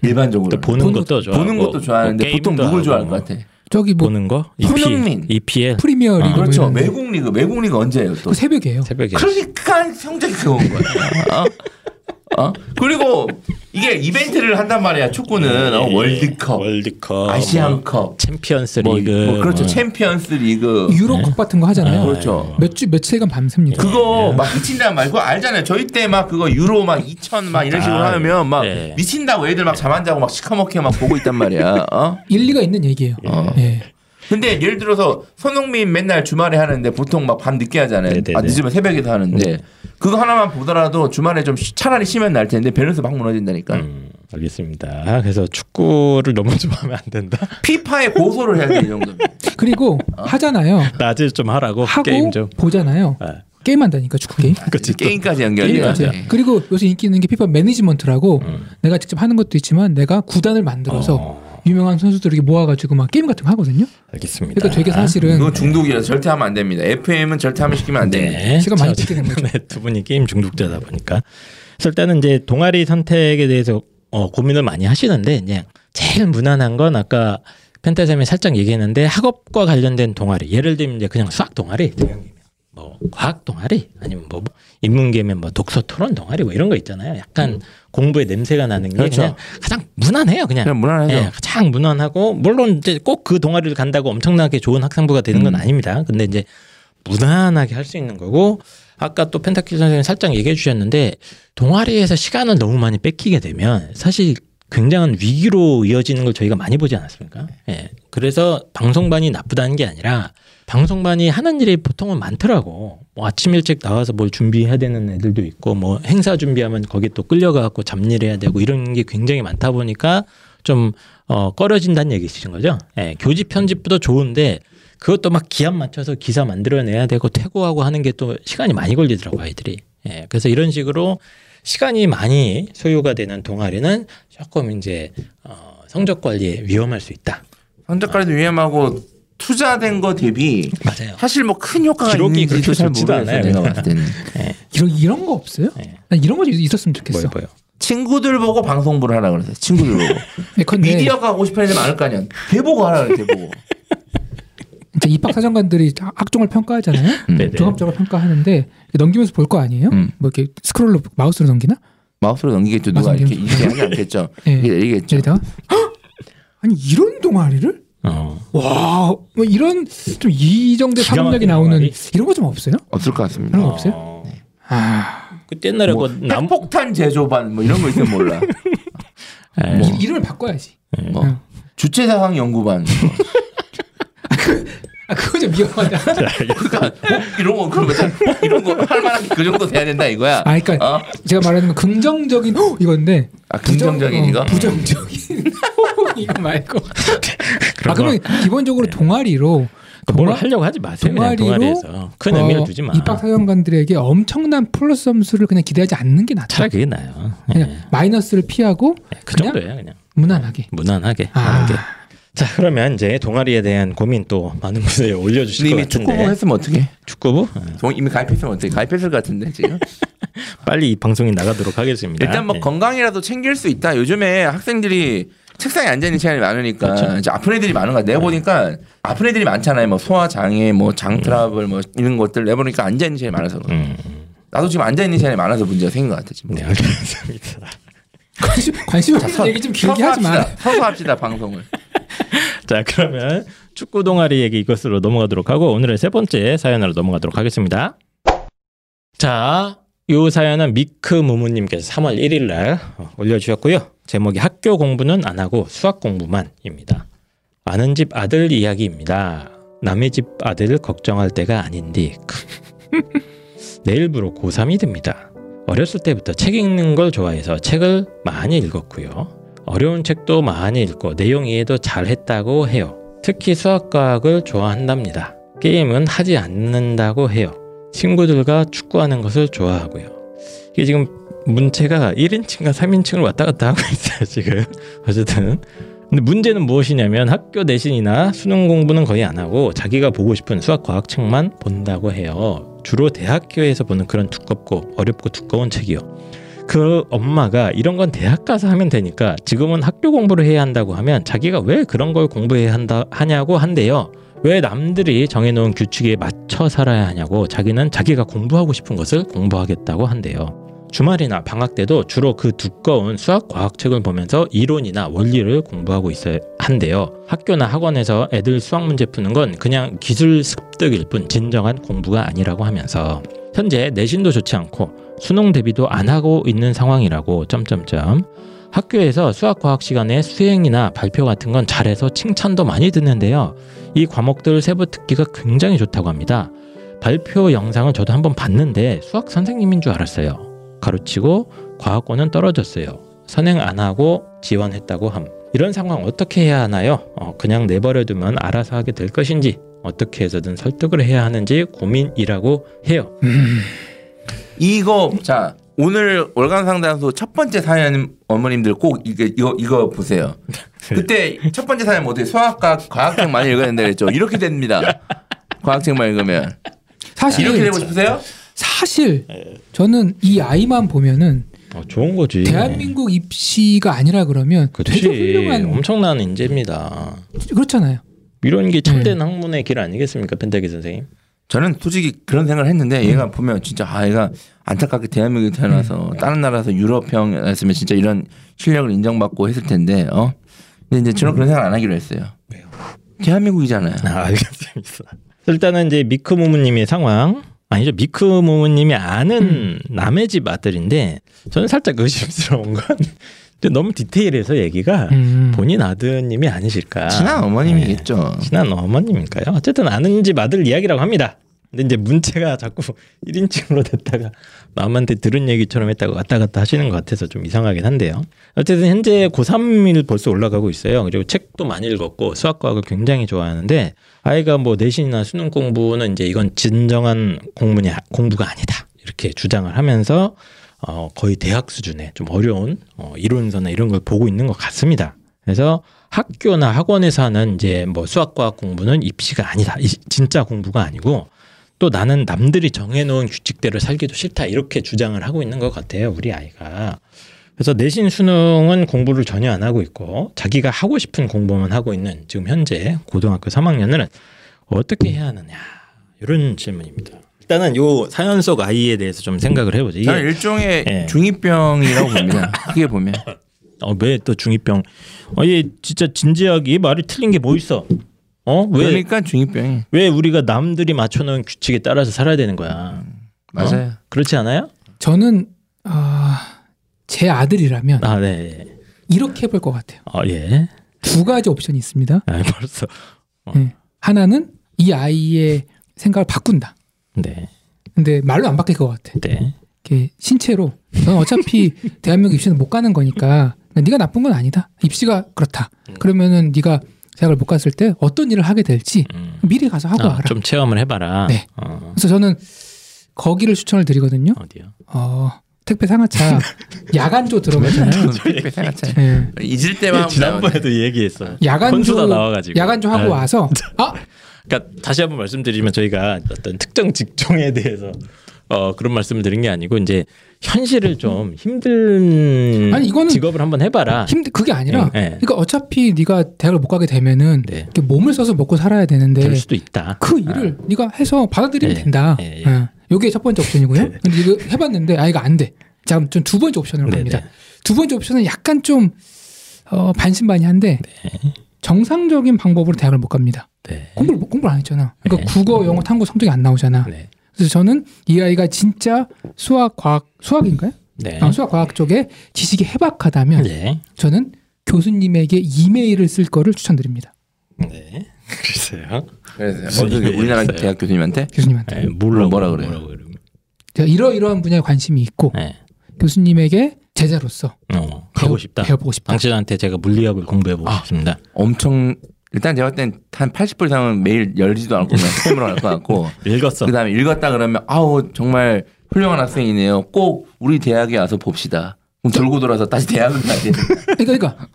일반적으로. 또 보는, 보는 것도 좋아. 보는 것도 좋아하는데 보통 누굴 좋아할 것 같아? 저기 뭐 보는 거? 손흥민. EP, EPL 프리미어 리그 뭐 그렇죠. 외국 리그. 외국 리그 언제예요 또? 그 새벽이에요. 새벽에 그러니까 성적이 그건 거야. 어? *laughs* 어? 그리고 이게 이벤트를 한단 말이야. 축구는 어, 월드컵, 월드컵, 뭐 아시안컵, 챔피언스 뭐, 리그, 뭐 그렇죠. 뭐. 챔피언스 리그. 유로컵 같은 거 하잖아요. 아, 그렇죠. 몇 주 며칠간 밤샙니다. 그거 막 미친단 말고 알잖아요. 저희 때 막 그거 유로 막 2천 막 이런 식으로 아, 하면 막 네. 미친다고 애들 막 잠 안 자고 막 시커멓게 막 보고 있단 말이야. 어? 일리가 있는 얘기예요. 어. 예. 근데 예를 들어서 손흥민 맨날 주말에 하는데 보통 막 밤 늦게 하잖아요. 네네네. 아, 늦으면 새벽에도 하는데 그거 하나만 보더라도 주말에 좀 쉬- 차라리 쉬면 날 텐데 밸런스 막 무너진다니까. 음, 알겠습니다. 그래서 축구를 너무 *laughs* 좋아하면 안 된다. 피파에 고소를 해야 돼 이 정도면. 그리고 하잖아요. 낮에 좀 하라고 하고 게임 좀. 보잖아요. 아, 게임 한다니까 축구 게임. 그치, 또. 게임까지. 게임까지. 그리고 요새 인기 있는 게 피파 매니지먼트라고 음. 내가 직접 하는 것도 있지만 내가 구단을 만들어서 어, 유명한 선수들 이렇게 모아가지고 막 게임 같은 거 하거든요. 알겠습니다. 그러니까 되게 사실은 이거 중독이라 절대 하면 안 됩니다. FM은 절대 하면 시키면 안 됩니다. 네. 시간 많이 자, 찍게. 네, 두 분이 게임 중독자다 보니까. 그래서 일단은 이제 동아리 선택에 대해서 어, 고민을 많이 하시는데 그냥 제일 무난한 건 아까 펜타쌤이 살짝 얘기했는데 학업과 관련된 동아리. 예를 들면 이제 그냥 수학 동아리, 대형이면 뭐 과학 동아리, 아니면 뭐 인문계면 뭐 독서 토론 동아리 뭐 이런 거 있잖아요. 약간 공부의 냄새가 나는 게 음. 그렇죠. 그냥 가장 무난해요. 그냥. 그냥 무난하죠. 예, 가장 무난하고 물론 이제 꼭 그 동아리를 간다고 엄청나게 좋은 학생부가 되는 건 음. 아닙니다. 근데 이제 무난하게 할 수 있는 거고 아까 또 펜타킬 선생님 살짝 얘기해 주셨는데 동아리에서 시간을 너무 많이 뺏기게 되면 사실 굉장한 위기로 이어지는 걸 저희가 많이 보지 않았습니까? 예. 그래서 방송반이 나쁘다는 게 아니라 방송반이 하는 일이 보통은 많더라고. 뭐 아침 일찍 나와서 뭘 준비해야 되는 애들도 있고 뭐 행사 준비하면 거기 또 끌려가갖고 잡일해야 되고 이런 게 굉장히 많다 보니까 좀 어, 꺼려진다는 얘기이신 거죠. 예, 교집 편집도 좋은데 그것도 막 기한 맞춰서 기사 만들어내야 되고 퇴고하고 하는 게 또 시간이 많이 걸리더라고 아이들이. 예, 그래서 이런 식으로 시간이 많이 소요가 되는 동아리는 조금 이제 어, 성적 관리에 위험할 수 있다. 성적 관리도 위험하고 투자된 거 대비 맞아요. 사실 뭐 큰 효과가 기록이 있는지도 그렇게 잘 좋지도 모르겠어요. 않아요, 내가. 봤을 때는. 이런 이런 거 없어요? 네. 난 이런 거좀 있었으면 좋겠어. 뭐요, 뭐요? 친구들 보고 방송부를 하라 그랬어요. 친구들 보고. 예컨대 미디어가 하고 싶은 애들 많을 거 아니야. 대보고 하라 그래 대보고. 진짜 *laughs* 입학 사정관들이 학종을 평가하잖아요. 음. 네네. 종합적으로 평가하는데 넘기면서 볼 거 아니에요? 음. 뭐 이렇게 스크롤로 마우스로 넘기나? 마우스로 넘기겠죠. 누가. 이렇게 이렇게 하지 않겠죠. *laughs* 이게. 여기다가 헉! *laughs* 아니 이런 동아리를 어. 와, 뭐 이런 좀 사문력이 막힌 나오는 동아리? 이런 거 좀 없어요? 없을 것 같습니다. 그런 거 없어요? 어. 아, 그때 옛날에 뭐 그 남, 핵폭탄 제조반 뭐 이런 거 있으면 몰라. 예. *laughs* 뭐. 이, 이름을 바꿔야지. 뭐 응. 주체사상 연구반. *laughs* 아, 그거 좀 위험하다. 그러니까 어? 이런 거 그러면 이런 거 할 만한 게그 정도 돼야 된다 이거야. 아, 그러니까 어? 제가 말하는 건 긍정적인 어, 이건데 아 긍정적인 부정- 이거. 어, 부정적인 *laughs* 이거 말고. 아, 그러면 기본적으로 동아리로 뭘 하려고 하지 마세요. 동아리로 큰 의미를 어, 두지 마. 입학 사정관들에게 엄청난 플러스 점수를 그냥 기대하지 않는 게 낫다. 차라리 그게 나요. 예. 그냥 마이너스를 피하고 그 그냥 정도예요, 그냥 무난하게. 무난하게 아. 하는 게. 자 그러면 이제 동아리에 대한 고민 또 많은 곳에 올려주실 것 이미 같은데 축구부 했으면 어떻게? 축구부 어, 동- 이미 가입했으면 어떻게? 가입했을 것 같은데 지금. *laughs* 빨리 이 방송이 나가도록 하겠습니다. 일단 뭐 예. 건강이라도 챙길 수 있다. 요즘에 학생들이 책상에 앉아 있는 시간이 많으니까 그렇죠. 이제 아픈 애들이 많은 거야. 내가 보니까 아픈 애들이 많잖아요. 뭐 소화 장애, 뭐 장 트러블, 뭐 이런 것들 내가 보니까 앉아 있는 시간이 많아서. 그래. 음, 나도 지금 앉아 있는 시간이 많아서 문제가 생긴 것 같아 지금. 네 알겠습니다. 관심 관심 없는 얘기 좀 길게 하지 마. 서서 합시다 방송을. 자 그러면 축구 동아리 얘기 이것으로 넘어가도록 하고 오늘의 세 번째 사연으로 넘어가도록 하겠습니다. 자, 이 사연은 미크 무무님께서 3월 1일 날 어, 올려주셨고요. 제목이 학교 공부는 안 하고 수학 공부만입니다. 아는 집 아들 이야기입니다. 남의 집 아들 걱정할 때가 아닌디. *laughs* 내일부로 고3이 됩니다. 어렸을 때부터 책 읽는 걸 좋아해서 책을 많이 읽었고요. 어려운 책도 많이 읽고 내용 이해도 잘했다고 해요. 특히 수학과학을 좋아한답니다. 게임은 하지 않는다고 해요. 친구들과 축구하는 것을 좋아하고요. 이게 지금 문체가 1인칭과 3인칭을 왔다 갔다 하고 *laughs* 있어요, 지금. 어쨌든. 근데 문제는 무엇이냐면 학교 내신이나 수능 공부는 거의 안 하고 자기가 보고 싶은 수학 과학 책만 본다고 해요. 주로 대학교에서 보는 그런 두껍고 어렵고 두꺼운 책이요. 그 엄마가 이런 건 대학 가서 하면 되니까 지금은 학교 공부를 해야 한다고 하면 자기가 왜 그런 걸 공부해야 한다 하냐고 한대요. 왜 남들이 정해놓은 규칙에 맞춰 살아야 하냐고 자기는 자기가 공부하고 싶은 것을 공부하겠다고 한대요. 주말이나 방학 때도 주로 그 두꺼운 수학 과학 책을 보면서 이론이나 원리를 공부하고 있어야 한대요. 학교나 학원에서 애들 수학 문제 푸는 건 그냥 기술 습득일 뿐 진정한 공부가 아니라고 하면서 현재 내신도 좋지 않고 수능 대비도 안 하고 있는 상황이라고 점점점 학교에서 수학 과학 시간에 수행이나 발표 같은 건 잘해서 칭찬도 많이 듣는데요. 이 과목들 세부 듣기가 굉장히 좋다고 합니다. 발표 영상을 저도 한번 봤는데 수학 선생님인 줄 알았어요. 가르치고 과학고는 떨어졌어요. 선행 안 하고 지원했다고 함. 이런 상황 어떻게 해야 하나요? 어, 그냥 내버려두면 알아서 하게 될 것인지 어떻게 해서든 설득을 해야 하는지 고민이라고 해요. 이거 자 오늘 월간 상담소 첫 번째 사연 어머님들 꼭 이거 이거, 이거 보세요. 그때 첫 번째 사연 어떻게 수학과 과학책 많이 읽어야 된다 그랬죠. 이렇게 됩니다. 과학책만 읽으면 사실 이렇게 되고 싶으세요? 사실 저는 이 아이만 보면은 어, 좋은 거지. 대한민국 입시가 아니라 그러면 되게 그렇지. 훌륭한 엄청난 인재입니다. 그렇잖아요. 이런 게 네. 참된 학문의 길 아니겠습니까, 펜타기 선생님? 저는 솔직히 그런 생각을 했는데 얘가 보면 진짜 아 얘가 안타깝게 대한민국에 태어나서 다른 나라에서 유럽형이었으면 진짜 이런 실력을 인정받고 했을 텐데 어 근데 이제 저는 그런 생각 안 하기로 했어요. 왜요? 대한민국이잖아요. 아, 알겠습니다. 일단은 이제 미크 모모님의 상황 아니죠. 미크 모모님이 아는 남의 집 아들인데 저는 살짝 의심스러운 건 근데 너무 디테일해서 얘기가 음. 본인 아드님이 아니실까. 친한 어머님이겠죠. 네, 친한 어머님일까요? 어쨌든 아는 집 아들 이야기라고 합니다. 근데 이제 문체가 *laughs* 자꾸 *laughs* 1인칭으로 됐다가 남한테 들은 얘기처럼 했다가 왔다 갔다 하시는 것 같아서 좀 이상하긴 한데요. 어쨌든 현재 고3일 벌써 올라가고 있어요. 그리고 책도 많이 읽었고 수학과학을 굉장히 좋아하는데 아이가 뭐 내신이나 수능 공부는 이제 이건 진정한 공부냐 공부가 아니다 이렇게 주장을 하면서 어, 거의 대학 수준의 좀 어려운 어, 이론서나 이런 걸 보고 있는 것 같습니다. 그래서 학교나 학원에서 하는 이제 뭐 수학과학 공부는 입시가 아니다. 이- 진짜 공부가 아니고 또 나는 남들이 정해놓은 규칙대로 살기도 싫다. 이렇게 주장을 하고 있는 것 같아요. 우리 아이가. 그래서 내신 수능은 공부를 전혀 안 하고 있고 자기가 하고 싶은 공부만 하고 있는 지금 현재 고등학교 3학년은 어떻게 해야 하느냐 이런 질문입니다. 일단은 요 사연 속 아이에 대해서 좀 생각을 해보죠. 저는 이게 일종의 예. 중이병이라고 봅니다. 크게 보면 *laughs* 어, 왜 또 중이병? 어, 얘 진짜 진지하게 말이 틀린 게 뭐 있어? 어? 왜, 그러니까 중이병이 왜 우리가 남들이 맞춰놓은 규칙에 따라서 살아야 되는 거야? 맞아요. 그렇지 않아요? 저는 아, 제 아들이라면 아, 네. 이렇게 해볼 것 같아요. 어, 예. 두 가지 옵션이 있습니다. 아, 벌써. 예. 하나는 이 아이의 생각을 바꾼다. 네. 근데 말로 안 바뀔 것 같아. 네. 이렇게 신체로 넌 어차피 *laughs* 대한민국 입시는 못 가는 거니까 네가 나쁜 건 아니다. 입시가 그렇다. 그러면은 네가 대학을 못 갔을 때 어떤 일을 하게 될지 음. 미리 가서 하고 아, 와라. 좀 체험을 해봐라. 네. 어, 그래서 저는 거기를 추천을 드리거든요. 어디요? 어, 택배 상하차 *laughs* 야간조 들어가잖아요. 택배 생각차 예. 잊을 때만 지난번에도 이 얘기했어. 야간조 나와가지고. 야간조 하고 네. 와서 *laughs* 아 그러니까 다시 한번 말씀드리면 저희가 어떤 특정 직종에 대해서 어, 그런 말씀을 드린 게 아니고 이제 현실을 좀 힘든 아니, 이거는 직업을 한번 해봐라. 힘들 그게 아니라 예, 예. 그러니까 어차피 네가 대학을 못 가게 되면은 네. 몸을 써서 먹고 살아야 되는데 될 수도 있다. 그 일을 네가 해서 받아들이면 예, 된다. 예, 예. 예. 요게 첫 번째 옵션이고요. 네. 근데 이거 해봤는데 아 이거 안 돼. 자, 그럼 좀두 번째 옵션으로 네네. 갑니다. 두 번째 옵션은 약간 좀 어, 반신반의한데 정상적인 방법으로 대학을 못 갑니다. 네. 공부를 못- 공부를 안 했잖아. 그러니까 네. 국어, 영어, 탐구 성적이 안 나오잖아. 네. 그래서 저는 이 아이가 진짜 수학, 과학, 수학인가요? 네. 아, 수학, 과학 쪽에 지식이 해박하다면 네. 저는 교수님에게 이메일을 쓸 거를 추천드립니다. 네. *laughs* 글쎄요. 그래서 우리나라? 대학 교수님한테 교수님한테 네, 뭐라 그래요? 뭐라고 그래요? 제가 이러이러한 분야에 관심이 있고 네. 교수님에게 제자로서 어, 가고 배워- 싶다. 배워보고 싶다. 당신한테 제가 물리학을 공부해 보고 아. 싶습니다. 엄청 일단 제가 볼 땐 한 80% 이상은 매일 열지도 않고 그냥 *laughs* 스팸으로 할 것 같고 읽었어. 그다음에 읽었다 그러면 아우 정말 훌륭한 학생이네요. 꼭 우리 대학에 와서 봅시다. 그럼 돌고 돌아서 다시 대학을 가야 돼. *laughs* 그러니까, 그러니까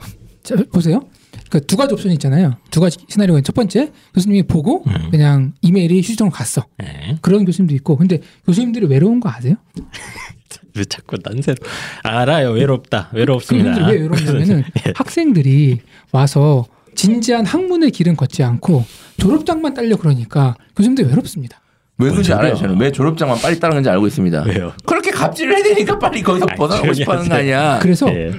자, 보세요. 그러니까 두 가지 옵션이 있잖아요. 두 가지 시나리오가 있- 첫 번째 교수님이 보고 음. 그냥 이메일이 휴지통으로 갔어. 네. 그런 교수님도 있고. 근데 교수님들이 외로운 거 아세요? *laughs* 왜 자꾸 난세로 알아요. 외롭다. 외롭습니다. 왜 외롭냐면은 *laughs* 예. 학생들이 와서 진지한 학문의 길은 걷지 않고 졸업장만 딸려 그러니까 교수님들이 외롭습니다. 왜 그런지 뭔 알아요. 저는 왜 졸업장만 빨리 따는지 알고 있습니다. 왜요? 그렇게 갑질을 해야 되니까 빨리 거기서 벗어나고 싶어하는 거. 아니야. 그래서 예.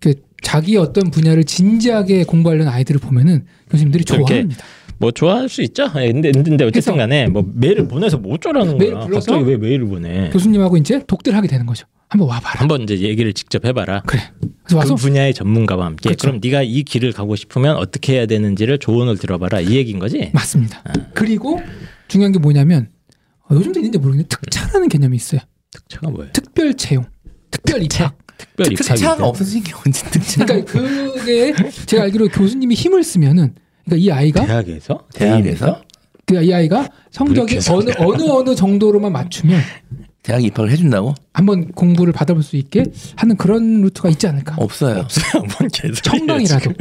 그 자기 어떤 분야를 진지하게 공부하려는 아이들을 보면은 교수님들이 좋아합니다. 뭐 좋아할 수 있죠. 예, 근데 근데 어쨌든 간에 뭐 메일을 보내서 뭐 어쩌라는 메일 거야. 불러서 갑자기 왜 메일을 보내? 교수님하고 이제 독대를 하게 되는 거죠. 한번 와봐라. 한번 이제 얘기를 직접 해봐라. 그래. 그래서 와서 그 분야의 전문가와 함께 그렇죠. 그럼 네가 이 길을 가고 싶으면 어떻게 해야 되는지를 조언을 들어봐라 이 얘기인 거지. 맞습니다. 아. 그리고 중요한 게 뭐냐면 어, 요즘도 있는지 모르겠는데 특차라는 개념이 있어요. 특차가 뭐예요? 특별 채용, 특별 입학. 특별 입학이 특차가? 없어진 게 언제 *laughs* 특차? 그러니까 그게 제가 알기로 교수님이 힘을 쓰면은 그러니까 이 아이가 대학에서? 대학에서? 그이 아이가 성적이 어느 어느 어느 정도로만 맞추면 대학 입학을 해준다고? 한번 공부를 받아볼 수 있게 하는 그런 루트가 있지 않을까? 없어요. *laughs* 뭔 개소리예요, 청강이라도.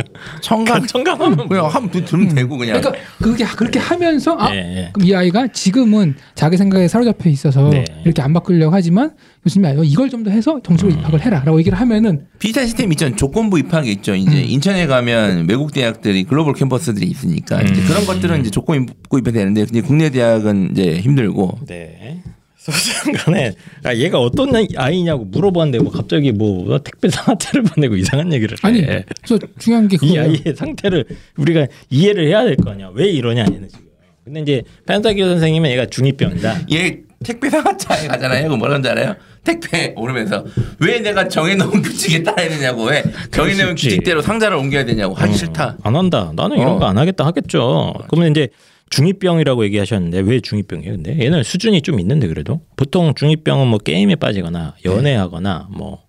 청강 *laughs* 청강하면 그냥 한번 들으면 되고 그냥. 그러니까 그게 그렇게 하면서 아 예, 예. 그럼 이 아이가 지금은 자기 생각에 사로잡혀 있어서 네. 이렇게 안 바꾸려고 하지만 교수님이 아, 이걸 좀 더 해서 정식으로 음. 입학을 해라라고 얘기를 하면은 비슷한 시스템 있죠. 조건부 입학이 있죠. 이제 음. 인천에 가면 외국 대학들이 글로벌 캠퍼스들이 있으니까 이제 음. 그런 것들은 이제 조건부 입학이 되는데 국내 대학은 이제 힘들고 네. 소중간에 아, 얘가 어떤 아이냐고 물어봤는데 뭐 갑자기 뭐 택배 상태를 보내고 이상한 얘기를 해. 아니 그래서 중요한 게이 그거예요. 아이의 상태를 우리가 이해를 해야 될 거 아니야. 왜 이러냐 얘는 지금. 근데 이제 판사교 선생님은 얘가 중2병이다. 얘 택배 상하차에 가잖아요. 그럼 뭐라는 줄 알아요? 택배 오르면서 왜 내가 정해놓은 규칙에 따라야 되냐고 왜 정해놓은. 규칙대로 상자를 옮겨야 되냐고 하기 싫다. 안 한다. 나는 이런 어. 거안 하겠다 하겠죠. 그러면 이제 중2병이라고 얘기하셨는데 왜 중2병이에요? 근데 얘는 수준이 좀 있는데 그래도 보통 중2병은 뭐 게임에 빠지거나 연애하거나 뭐,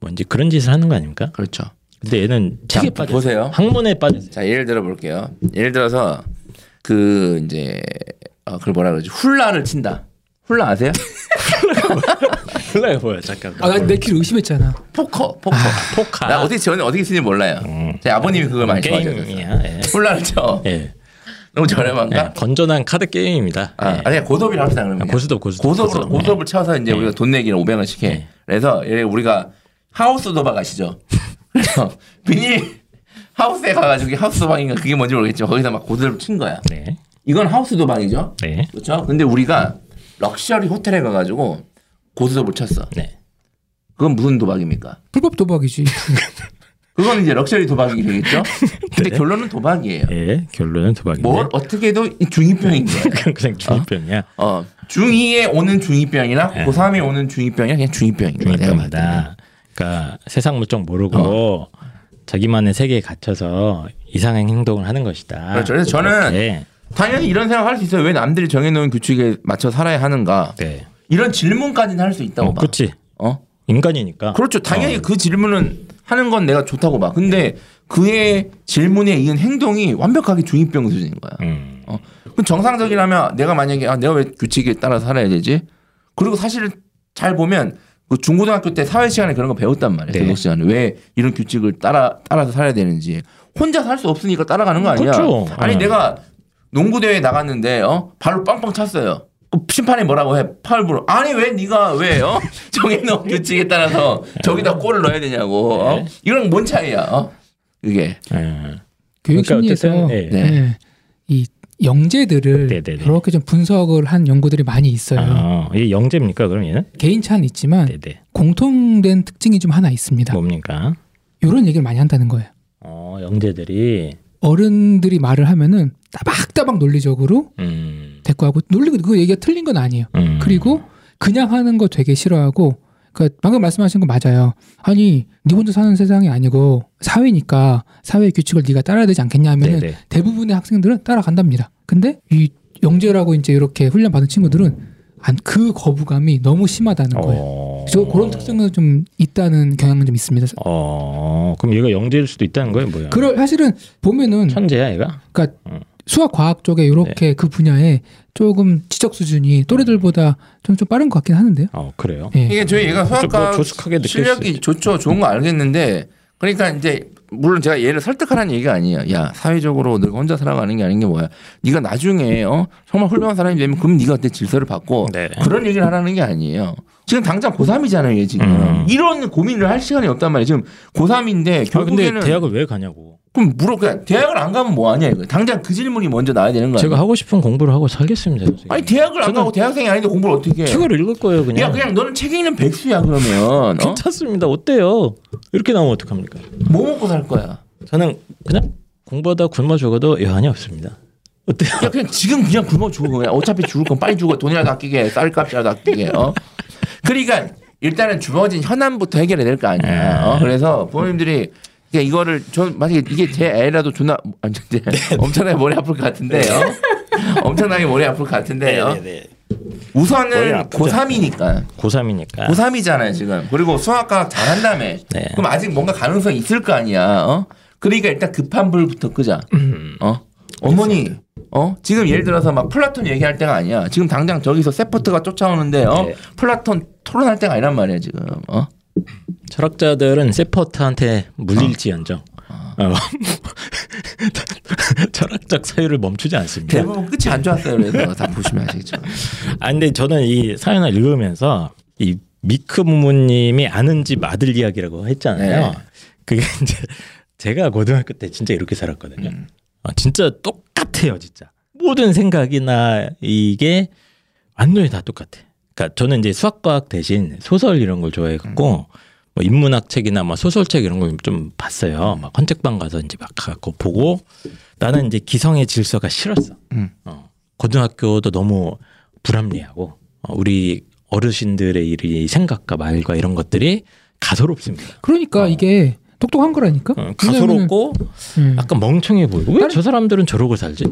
뭐 이제 그런 짓을 하는 거 아닙니까? 그렇죠. 근데 얘는 자, 책에 빠져. 보세요. 학문에 빠졌어요. 자 예를 들어 볼게요. 예를 들어서 그 이제 어, 그걸 뭐라 그러지? 훌라를 친다. 훌라 아세요? *laughs* 몰라요, 뭐야 잠깐. 아 난 내 귀를 의심했잖아. 포커, 포커. 포카. 나 어떻게 저는 어떻게 쓰는지 몰라요. 제 아버님이 그걸 많이 좋아하셨어요. 게임이야. 예. 훌라를 쳐. 예. 너무 저렴한가? 예. 건전한 카드 게임입니다. 아, 예. 아니 고섭이라 합시다 그러면. 아, 고스톱, 고스톱, 고섭을 고스톱. 고섭을 쳐서 이제 네. 우리가 돈 내기는 500원씩 해. 네. 그래서 얘 우리가 하우스 도박 아시죠? *laughs* 그래서 비닐 하우스에 가가지고 하우스 도박인가 그게 뭔지 모르겠지만 거기서 막 고섭을 친 거야. 네. 이건 하우스 도박이죠. 네. 그렇죠? 근데 우리가 럭셔리 호텔에 가가지고 고스톱을 쳤어. 네. 그건 무슨 도박입니까? 불법 도박이지. *laughs* 그건 이제 럭셔리 도박이 되겠죠? *laughs* 근데 네. 결론은 도박이에요. 예. 결론은 도박인데. 뭘 어떻게 해도 중2병인 거야. *laughs* 그냥 중이병이야. 어, 중2에 오는 중2병이나 네. 고3에 오는 중2병이나 그냥 중2병인 거야. 중이병이다. 그러니까 세상 물정 모르고 어. 자기만의 세계에 갇혀서 이상한 행동을 하는 것이다. 그렇죠. 그래서 저는 네. 당연히 이런 생각 할수 있어요. 왜 남들이 정해놓은 규칙에 맞춰 살아야 하는가? 네. 이런 질문까지는 할 수 있다고 어, 봐. 그렇지. 어? 인간이니까. 그렇죠. 당연히 어. 그 질문은 하는 건 내가 좋다고 봐. 근데 그의 질문에 이은 행동이 완벽하게 중2병 수준인 거야. 음. 어. 그럼 정상적이라면 내가 만약에 아, 내가 왜 규칙에 따라 살아야 되지? 그리고 사실 잘 보면 그 중고등학교 때 사회 시간에 그런 거 배웠단 말이야. 네. 교육 시간에 왜 이런 규칙을 따라 따라서 살아야 되는지. 혼자 살 수 없으니까 따라가는 거 아니야. 그렇죠. 아니 어. 내가 농구 대회 나갔는데 어 발로 빵빵 찼어요. 그 심판이 뭐라고 해? 불어. 아니 왜 네가 왜 어? *laughs* 정해놓은 규칙에 따라서 저기다 골을 넣어야 되냐고. 어? 네. 이런 뭔 차이야? 어? 이게 예. 교육 그러니까 심리에서 어쨌든, 예. 네. 예, 이 영재들을 네네네. 이렇게 좀 분석을 한 연구들이 많이 있어요. 아, 이게 영재입니까 그럼 얘는? 개인차는 있지만 네네. 공통된 특징이 좀 하나 있습니다. 뭡니까? 이런 얘기를 많이 한다는 거예요. 어 영재들이 어른들이 말을 하면은 따박따박 논리적으로 음, 대꾸하고 논리고 그 얘기가 틀린 건 아니에요. 음. 그리고 그냥 하는 거 되게 싫어하고 그 방금 말씀하신 거 맞아요. 아니 네 혼자 사는 세상이 아니고 사회니까 사회의 규칙을 네가 따라야 되지 않겠냐 하면은 네네. 대부분의 학생들은 따라간답니다. 근데 이 영재라고 이제 이렇게 훈련 받은 친구들은 안그 거부감이 너무 심하다는 거예요. 어. 저 그런 특성은 좀 있다는 경향은 좀 있습니다. 어, 그럼 얘가 영재일 수도 있다는 거예요, 뭐야? 그럴 사실은 보면은 천재야, 얘가? 그러니까 음. 수학 과학 쪽에 네. 이렇게 그 분야에 조금 지적 수준이 또래들보다 좀, 좀 빠른 것 같긴 하는데요. 어, 그래요. 예. 이게 저희 얘가 좀 수학과 뭐 조숙하게 실력이 좋죠, 좋은 거 알겠는데 그러니까 이제 물론 제가 얘를 설득하라는 얘기가 아니에요. 야 사회적으로 너가 혼자 살아가는 게 아닌 게 뭐야? 네가 나중에 어 정말 훌륭한 사람이 되면 그럼 네가 그때 질서를 받고 네. 그런 얘기를 하라는 게 아니에요. 지금 당장 고3이잖아요, 얘 지금. 음. 이런 고민을 할 시간이 없단 말이에요. 지금 고3인데 아, 근데 결국에는 대학을 왜 가냐고. 그럼 물어 그냥 대학을 안 가면 뭐 하냐 이거. 당장 그 질문이 먼저 나와야 되는 거야. 제가 하고 싶은 공부를 하고 살겠습니다. 선생님. 아니 대학을 안 가고 대학생이 아닌데 공부를 어떻게 해? 책을 읽을 거예요, 그냥. 야 그냥 너는 책 읽는 백수야 그러면 어? 괜찮습니다. 어때요? 이렇게 나오면 어떡합니까? 뭐 먹고 살 거야? 저는 그냥 공부하다 굶어 죽어도 여한이 없습니다. 어때요? 야 그냥 지금 그냥 굶어 죽어 그냥 어차피 죽을 건 빨리 죽어 돈이라도 아끼게 쌀값이라도 아끼게 어 그러니까 일단은 주어진 현안부터 해결해야 될 거 아니야 어? 그래서 부모님들이 그러니까 이거를 전 만약에 이게 제 애라도 존나 아니, 이제 엄청나게 머리 아플 것 같은데요 엄청나게 머리 아플 것 같은데요 네네. 머리 우선은 아프죠. 고3이니까 고3이니까. 고3이잖아요 지금 그리고 수학과 잘한다며 네. 그럼 아직 뭔가 가능성이 있을 거 아니야 어 그러니까 일단 급한 불부터 끄자 음. 어 어머니 어 지금 예를 들어서 막 플라톤 얘기할 때가 아니야 지금 당장 저기서 셰퍼드가 쫓아오는데 어 네. 플라톤 토론할 때가 아니란 말이야 지금 어 철학자들은 세포트한테 물릴지언정 아. 어. *laughs* 철학적 사유를 멈추지 않습니다. 대부분 끝이 안 좋았어요 그래서 다 보시면 아시겠죠 아 근데 저는 이 사연을 읽으면서 이 미크 부모님이 아는 집 아들 이야기라고 했잖아요. 네. 그게 이제 제가 고등학교 때 진짜 이렇게 살았거든요. 음. 어, 진짜 똑같아요, 진짜. 모든 생각이나 이게 완전히 다 똑같아. 그러니까 저는 이제 수학과학 대신 소설 이런 걸 좋아해갖고 뭐 인문학 책이나 뭐 소설책 이런 걸 좀 봤어요. 막 헌책방 가서 이제 막 가고 보고 나는 이제 기성의 질서가 싫었어. 음. 어, 고등학교도 너무 불합리하고 어, 우리 어르신들의 이 생각과 말과 이런 것들이 가소롭습니다. 그러니까 어. 이게 똑똑한 거라니까. 어, 가소롭고 예. 약간 멍청해 보이고 왜 저 사람들은 저러고 살지?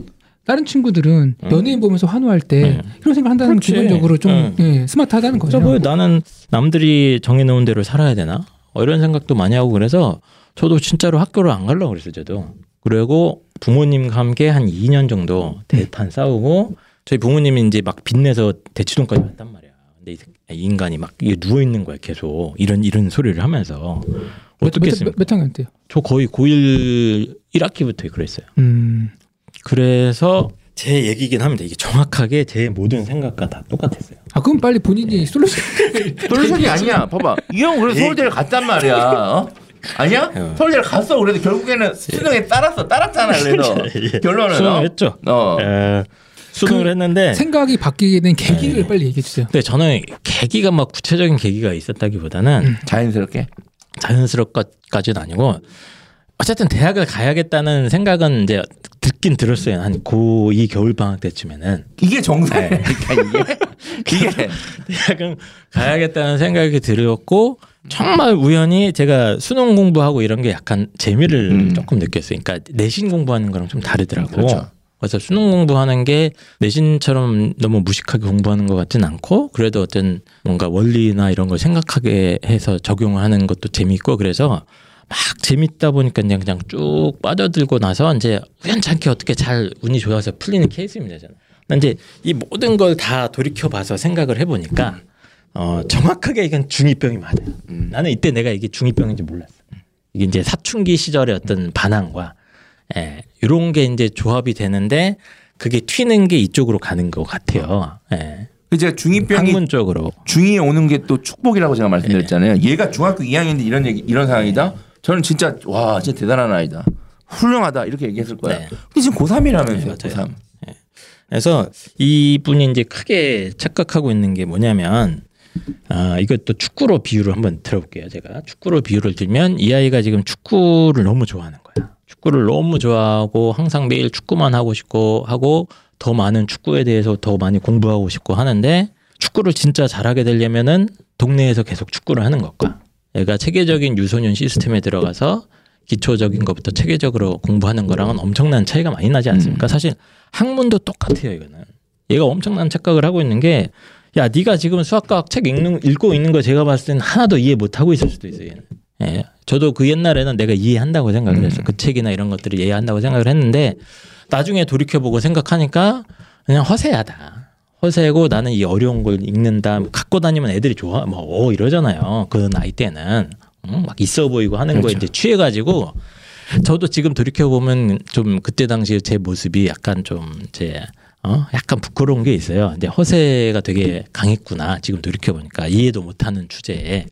다른 친구들은 음. 연예인 보면서 환호할 때 네. 이런 생각 한다는 건 그렇지. 기본적으로 좀 음. 예, 스마트하다는 거죠. 뭐 나는 남들이 정해놓은 대로 살아야 되나? 어, 이런 생각도 많이 하고 그래서 저도 진짜로 학교를 안 가려고 그랬어요. 저도. 그리고 부모님과 함께 한 2년 정도 대판 싸우고 저희 부모님이 이제 막 빚내서 대치동까지 왔단 말이야. 근데 이이 인간이 막 누워 있는 거야 계속 이런 이런 소리를 하면서 몇, 어떻게 몇, 했습니까? 몇, 몇 학년 때요? 저 거의 고1 1학기부터 그랬어요. 음. 그래서 제 얘기긴 합니다. 이게 정확하게 제 모든 생각과 다 똑같았어요. 아 그럼 빨리 본인이 솔루션 솔루션이 *laughs* 아니야 봐봐 이 형 그래서 서울대를 갔단 말이야 어? 아니야 어. 서울대를 갔어 그래도 결국에는 수능에 따랐어 따랐잖아 그래서 *laughs* 예. 결론은 수능을 어? 했죠. 어. 에, 수능을 그 했는데 생각이 바뀌게 된 계기를 네. 빨리 얘기해 주세요. 근데 저는 계기가 막 구체적인 계기가 있었다기보다는 음. 자연스럽게 자연스럽까지는 아니고 어쨌든 대학을 가야겠다는 생각은 이제 듣긴 들었어요. 한 고2 겨울 방학 때쯤에는 이게 정상이니까 이게 *laughs* 이게 대학은 가야겠다는 생각이 들었고 정말 우연히 제가 수능 공부하고 이런 게 약간 재미를 음. 조금 느꼈어요. 그러니까 내신 공부하는 거랑 좀 다르더라고. 그렇죠. 그래서 수능 공부하는 게 내신처럼 너무 무식하게 공부하는 것 같진 않고 그래도 어떤 뭔가 원리나 이런 걸 생각하게 해서 적용하는 것도 재밌고 그래서 막 재밌다 보니까 그냥 그냥 쭉 빠져들고 나서 이제 우연찮게 어떻게 잘 운이 좋아서 풀리는 케이스입니다 저는. 난 이제 이 모든 걸 다 돌이켜 봐서 생각을 해보니까 어 정확하게 이건 중이병이 맞아요. 음. 나는 이때 내가 이게 중이병인지 몰랐어. 이게 이제 사춘기 시절의 어떤 반항과 예, 이런 게 이제 조합이 되는데 그게 튀는 게 이쪽으로 가는 것 같아요. 예. 그 제가 중이병이 학문 쪽으로. 중이 오는 게 또 축복이라고 제가 말씀드렸잖아요. 얘가 중학교 2학년인데 이런 얘기 이런 상황이다. 저는 진짜 와 진짜 대단한 아이다. 훌륭하다 이렇게 얘기했을 거야. 네. 근데 지금 고3이라면서요. 네, 맞아요. 고3. 그래서 이분이 이제 크게 착각하고 있는 게 뭐냐면 아 이것도 축구로 비유를 한번 들어볼게요. 제가 축구로 비유를 들면 이 아이가 지금 축구를 너무 좋아하는. 축구를 너무 좋아하고 항상 매일 축구만 하고 싶고 하고 더 많은 축구에 대해서 더 많이 공부하고 싶고 하는데 축구를 진짜 잘하게 되려면은 동네에서 계속 축구를 하는 것과 얘가 체계적인 유소년 시스템에 들어가서 기초적인 것부터 체계적으로 공부하는 거랑은 엄청난 차이가 많이 나지 않습니까? 사실 학문도 똑같아요, 이거는. 얘가 엄청난 착각을 하고 있는 게 야, 네가 지금 수학과학 책 읽는 읽고 있는 거 제가 봤을 때는 하나도 이해 못 하고 있을 수도 있어요, 얘는. 예. 저도 그 옛날에는 내가 이해한다고 생각을 했어. 그 책이나 이런 것들을 이해한다고 생각을 했는데 나중에 돌이켜보고 생각하니까 그냥 허세하다. 허세고 나는 이 어려운 걸 읽는다. 뭐 갖고 다니면 애들이 좋아. 뭐 어, 이러잖아요. 그 나이 때는 응? 막 있어 보이고 하는 거에 이제 취해가지고 저도 지금 돌이켜 보면 좀 그때 당시에 제 모습이 약간 좀 제 어 약간 부끄러운 게 있어요. 근데 허세가 되게 강했구나. 지금 돌이켜 보니까 이해도 못하는 주제에.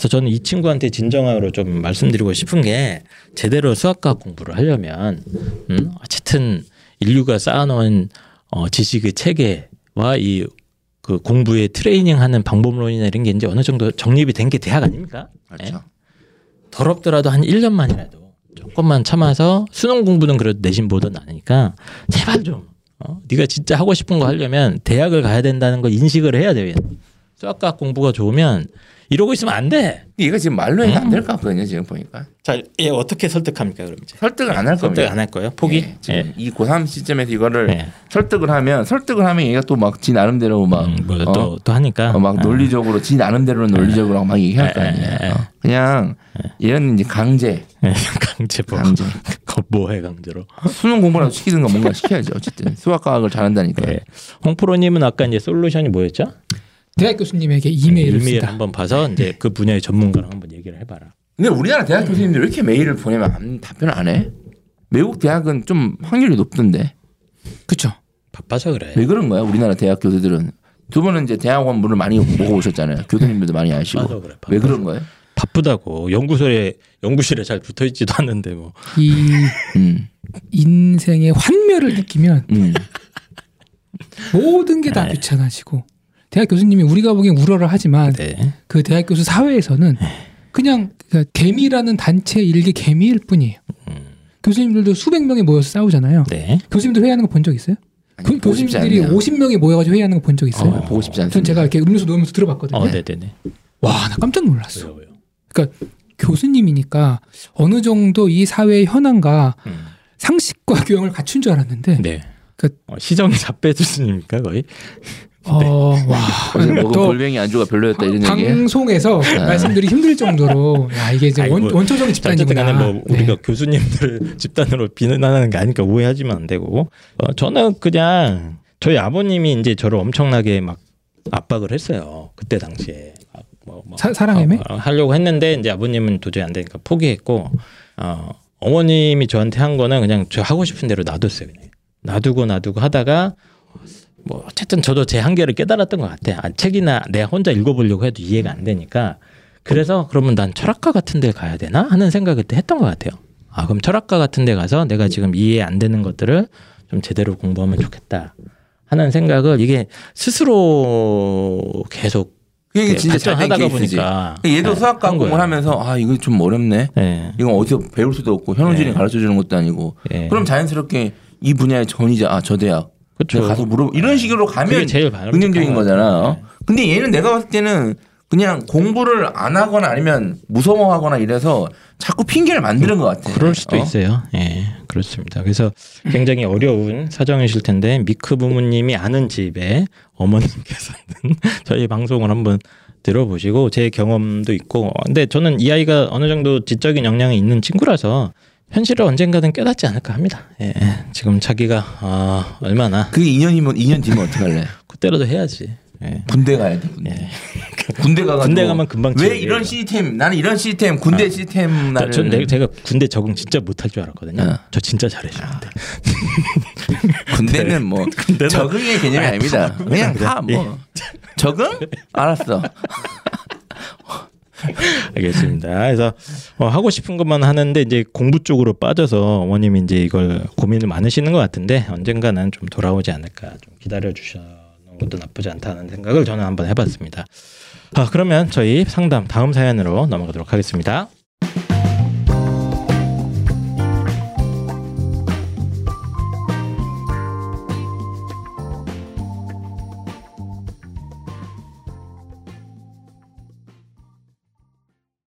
그래서 저는 이 친구한테 진정으로 좀 말씀드리고 싶은 게 제대로 수학과학 공부를 하려면 음, 어쨌든 인류가 쌓아놓은 어, 지식의 체계와 이 그 공부의 트레이닝하는 방법론이나 이런 게 이제 어느 정도 정립이 된 게 대학 아닙니까? 그렇죠. 더럽더라도 한 1년만이라도 조금만 참아서 수능 공부는 그래도 내신 보던 나니까 제발 좀 어? 네가 진짜 하고 싶은 거 하려면 대학을 가야 된다는 걸 인식을 해야 돼요. 얘는. 수학과학 공부가 좋으면 이러고 있으면 안 돼. 이거 지금 말로 해도 안될 것 같거든요. 지금 보니까 자, 얘 어떻게 설득합니까 그럼 이제? 설득을 안 할 겁니다. 설득 안 할 거예요? 포기? 예, 지금 예. 이 고3 시점에서 이거를 예. 설득을 하면 설득을 하면 얘가 또 막 지 나름대로 막 음, 뭐 어? 또, 또 하니까. 어, 막 논리적으로 지 나름대로는 논리적으로 막 얘기할 거 아니에요. 예, 예, 예. 어. 그냥 얘는 이제 강제, 예, *laughs* 강제 뭐. 강제. *laughs* 뭐해 강제로. 수능 공부라도 시키든가 뭔가 시켜야죠. 어쨌든 수학 과학을 잘한다니까. 예. 홍프로님은 아까 이제 솔루션이 뭐였죠? 대학 교수님에게 이메일을 이메일 쓰다. 한번 봐서 이제 그 분야의 전문가랑 한번 얘기를 해봐라. 근데 우리나라 대학 교수님들 왜 이렇게 메일을 보내면 안, 답변을 안 해? 외국 대학은 좀 확률이 높던데 그렇죠. 바빠서 그래. 왜 그런 거야? 우리나라 대학 교수들은 두 분은 이제 대학원 문을 많이 보고 오셨잖아요. 교수님들도 많이 아시고 그래. 왜. 그런 거예요? 바쁘다고 연구소에 연구실에 잘 붙어 있지도 않는데 뭐. 이 *laughs* 음, 인생의 환멸을 느끼면 음. 모든 게다 네. 귀찮아지고 대학 교수님이 우리가 보기엔 우러러 하지만 네. 그 대학 교수 사회에서는 그냥 그 개미라는 단체 일개 개미일 뿐이에요. 교수님들도 수백 명이 모여서 싸우잖아요. 네. 교수님들 회의하는 거 본 적 있어요? 아니, 그 교수님들이 않네요. 50명이 모여가지고 회의하는 거 본 적 있어요? 어, 보고 싶지 않습니다. 전 제가 이렇게 음료수 놓으면서 들어봤거든요. 어, 네, 네, 네. 와, 나 깜짝 놀랐어. 왜요, 왜요? 그러니까 교수님이니까 어느 정도 이 사회의 현황과 음. 상식과 *laughs* 교양을 갖춘 줄 알았는데 네. 그- 어, 시정 잡배 수준입니까 거의? 어, 와. 어제 먹은 또 골뱅이 안주가 별로였다 이런 얘기예요? 방송에서 말씀드리기 힘들 정도로 야 이게 이제 아이고, 원, 원초적인 자, 어쨌든 집단이구나. 뭐 우리가 네. 교수님들 *laughs* 집단으로 비난하는 게 아니니까 오해하지면 안 되고 어, 저는 그냥 저희 아버님이 이제 저를 엄청나게 막 압박을 했어요 그때 당시에 막 뭐, 뭐 사- 사랑해매? 어, 어, 하려고 했는데 이제 아버님은 도저히 안 되니까 포기했고 어, 어머님이 저한테 한 거는 그냥 저 하고 싶은 대로 놔뒀어요 그냥 놔두고 놔두고 하다가 뭐 어쨌든 저도 제 한계를 깨달았던 것 같아. 아, 책이나 내가 혼자 읽어보려고 해도 이해가 안 되니까 그래서 그러면 난 철학과 같은 데 가야 되나 하는 생각을 그때 했던 것 같아요. 아 그럼 철학과 같은 데 가서 내가 지금 이해 안 되는 것들을 좀 제대로 공부하면 좋겠다 하는 생각을 이게 스스로 계속 이게 예, 진짜 잘된 케이스지. 보니까 얘도 예, 수학과 한 거예요. 공부를 하면서 아 이거 좀 어렵네. 예. 이건 어디서 배울 수도 없고 현우진이 예. 가르쳐 주는 것도 아니고. 예. 그럼 자연스럽게 이 분야의 전이자 아 저 대학 내가 가서 물어 이런 식으로 그게 가면 제일 바람직한 긍정적인 것 거잖아. 같아요. 어? 근데 얘는 내가 봤을 때는 그냥 공부를 안 하거나 아니면 무서워하거나 이래서 자꾸 핑계를 만드는 것 같아. 그럴 수도 어? 있어요. 예, 그렇습니다. 그래서 굉장히 어려운 사정이실 텐데 미크 부모님이 아는 집에 어머님께서는 *laughs* 저희 방송을 한번 들어보시고 제 경험도 있고 근데 저는 이 아이가 어느 정도 지적인 역량이 있는 친구라서 현실을 언젠가는 깨닫지 않을까 합니다. 예, 지금 자기가 아, 얼마나 그게 2년이면 2년 뒤면 어떻게 할래? *laughs* 그때라도 해야지. 예. 군대 가야 돼. 군대. 군대 가가지고 군대 가면 금방 왜 지워져요. 이런 시스템? 나는 이런 시스템 군대 시스템 나를 전 내- 제가 군대 적응 진짜 못할 줄 알았거든요. 어. 저 진짜 잘해주는데. *laughs* 군대는 뭐 *laughs* 적응의 개념이 아닙니다. 그냥 다 뭐 적응? 알았어. *laughs* 알겠습니다. 그래서 어, 하고 싶은 것만 하는데 이제 공부 쪽으로 빠져서 어머님이 이제 이걸 고민을 많으시는 것 같은데 언젠가는 좀 돌아오지 않을까 좀 기다려 주시는 것도 나쁘지 않다는 생각을 저는 한번 해봤습니다. 아, 그러면 저희 상담 다음 사연으로 넘어가도록 하겠습니다.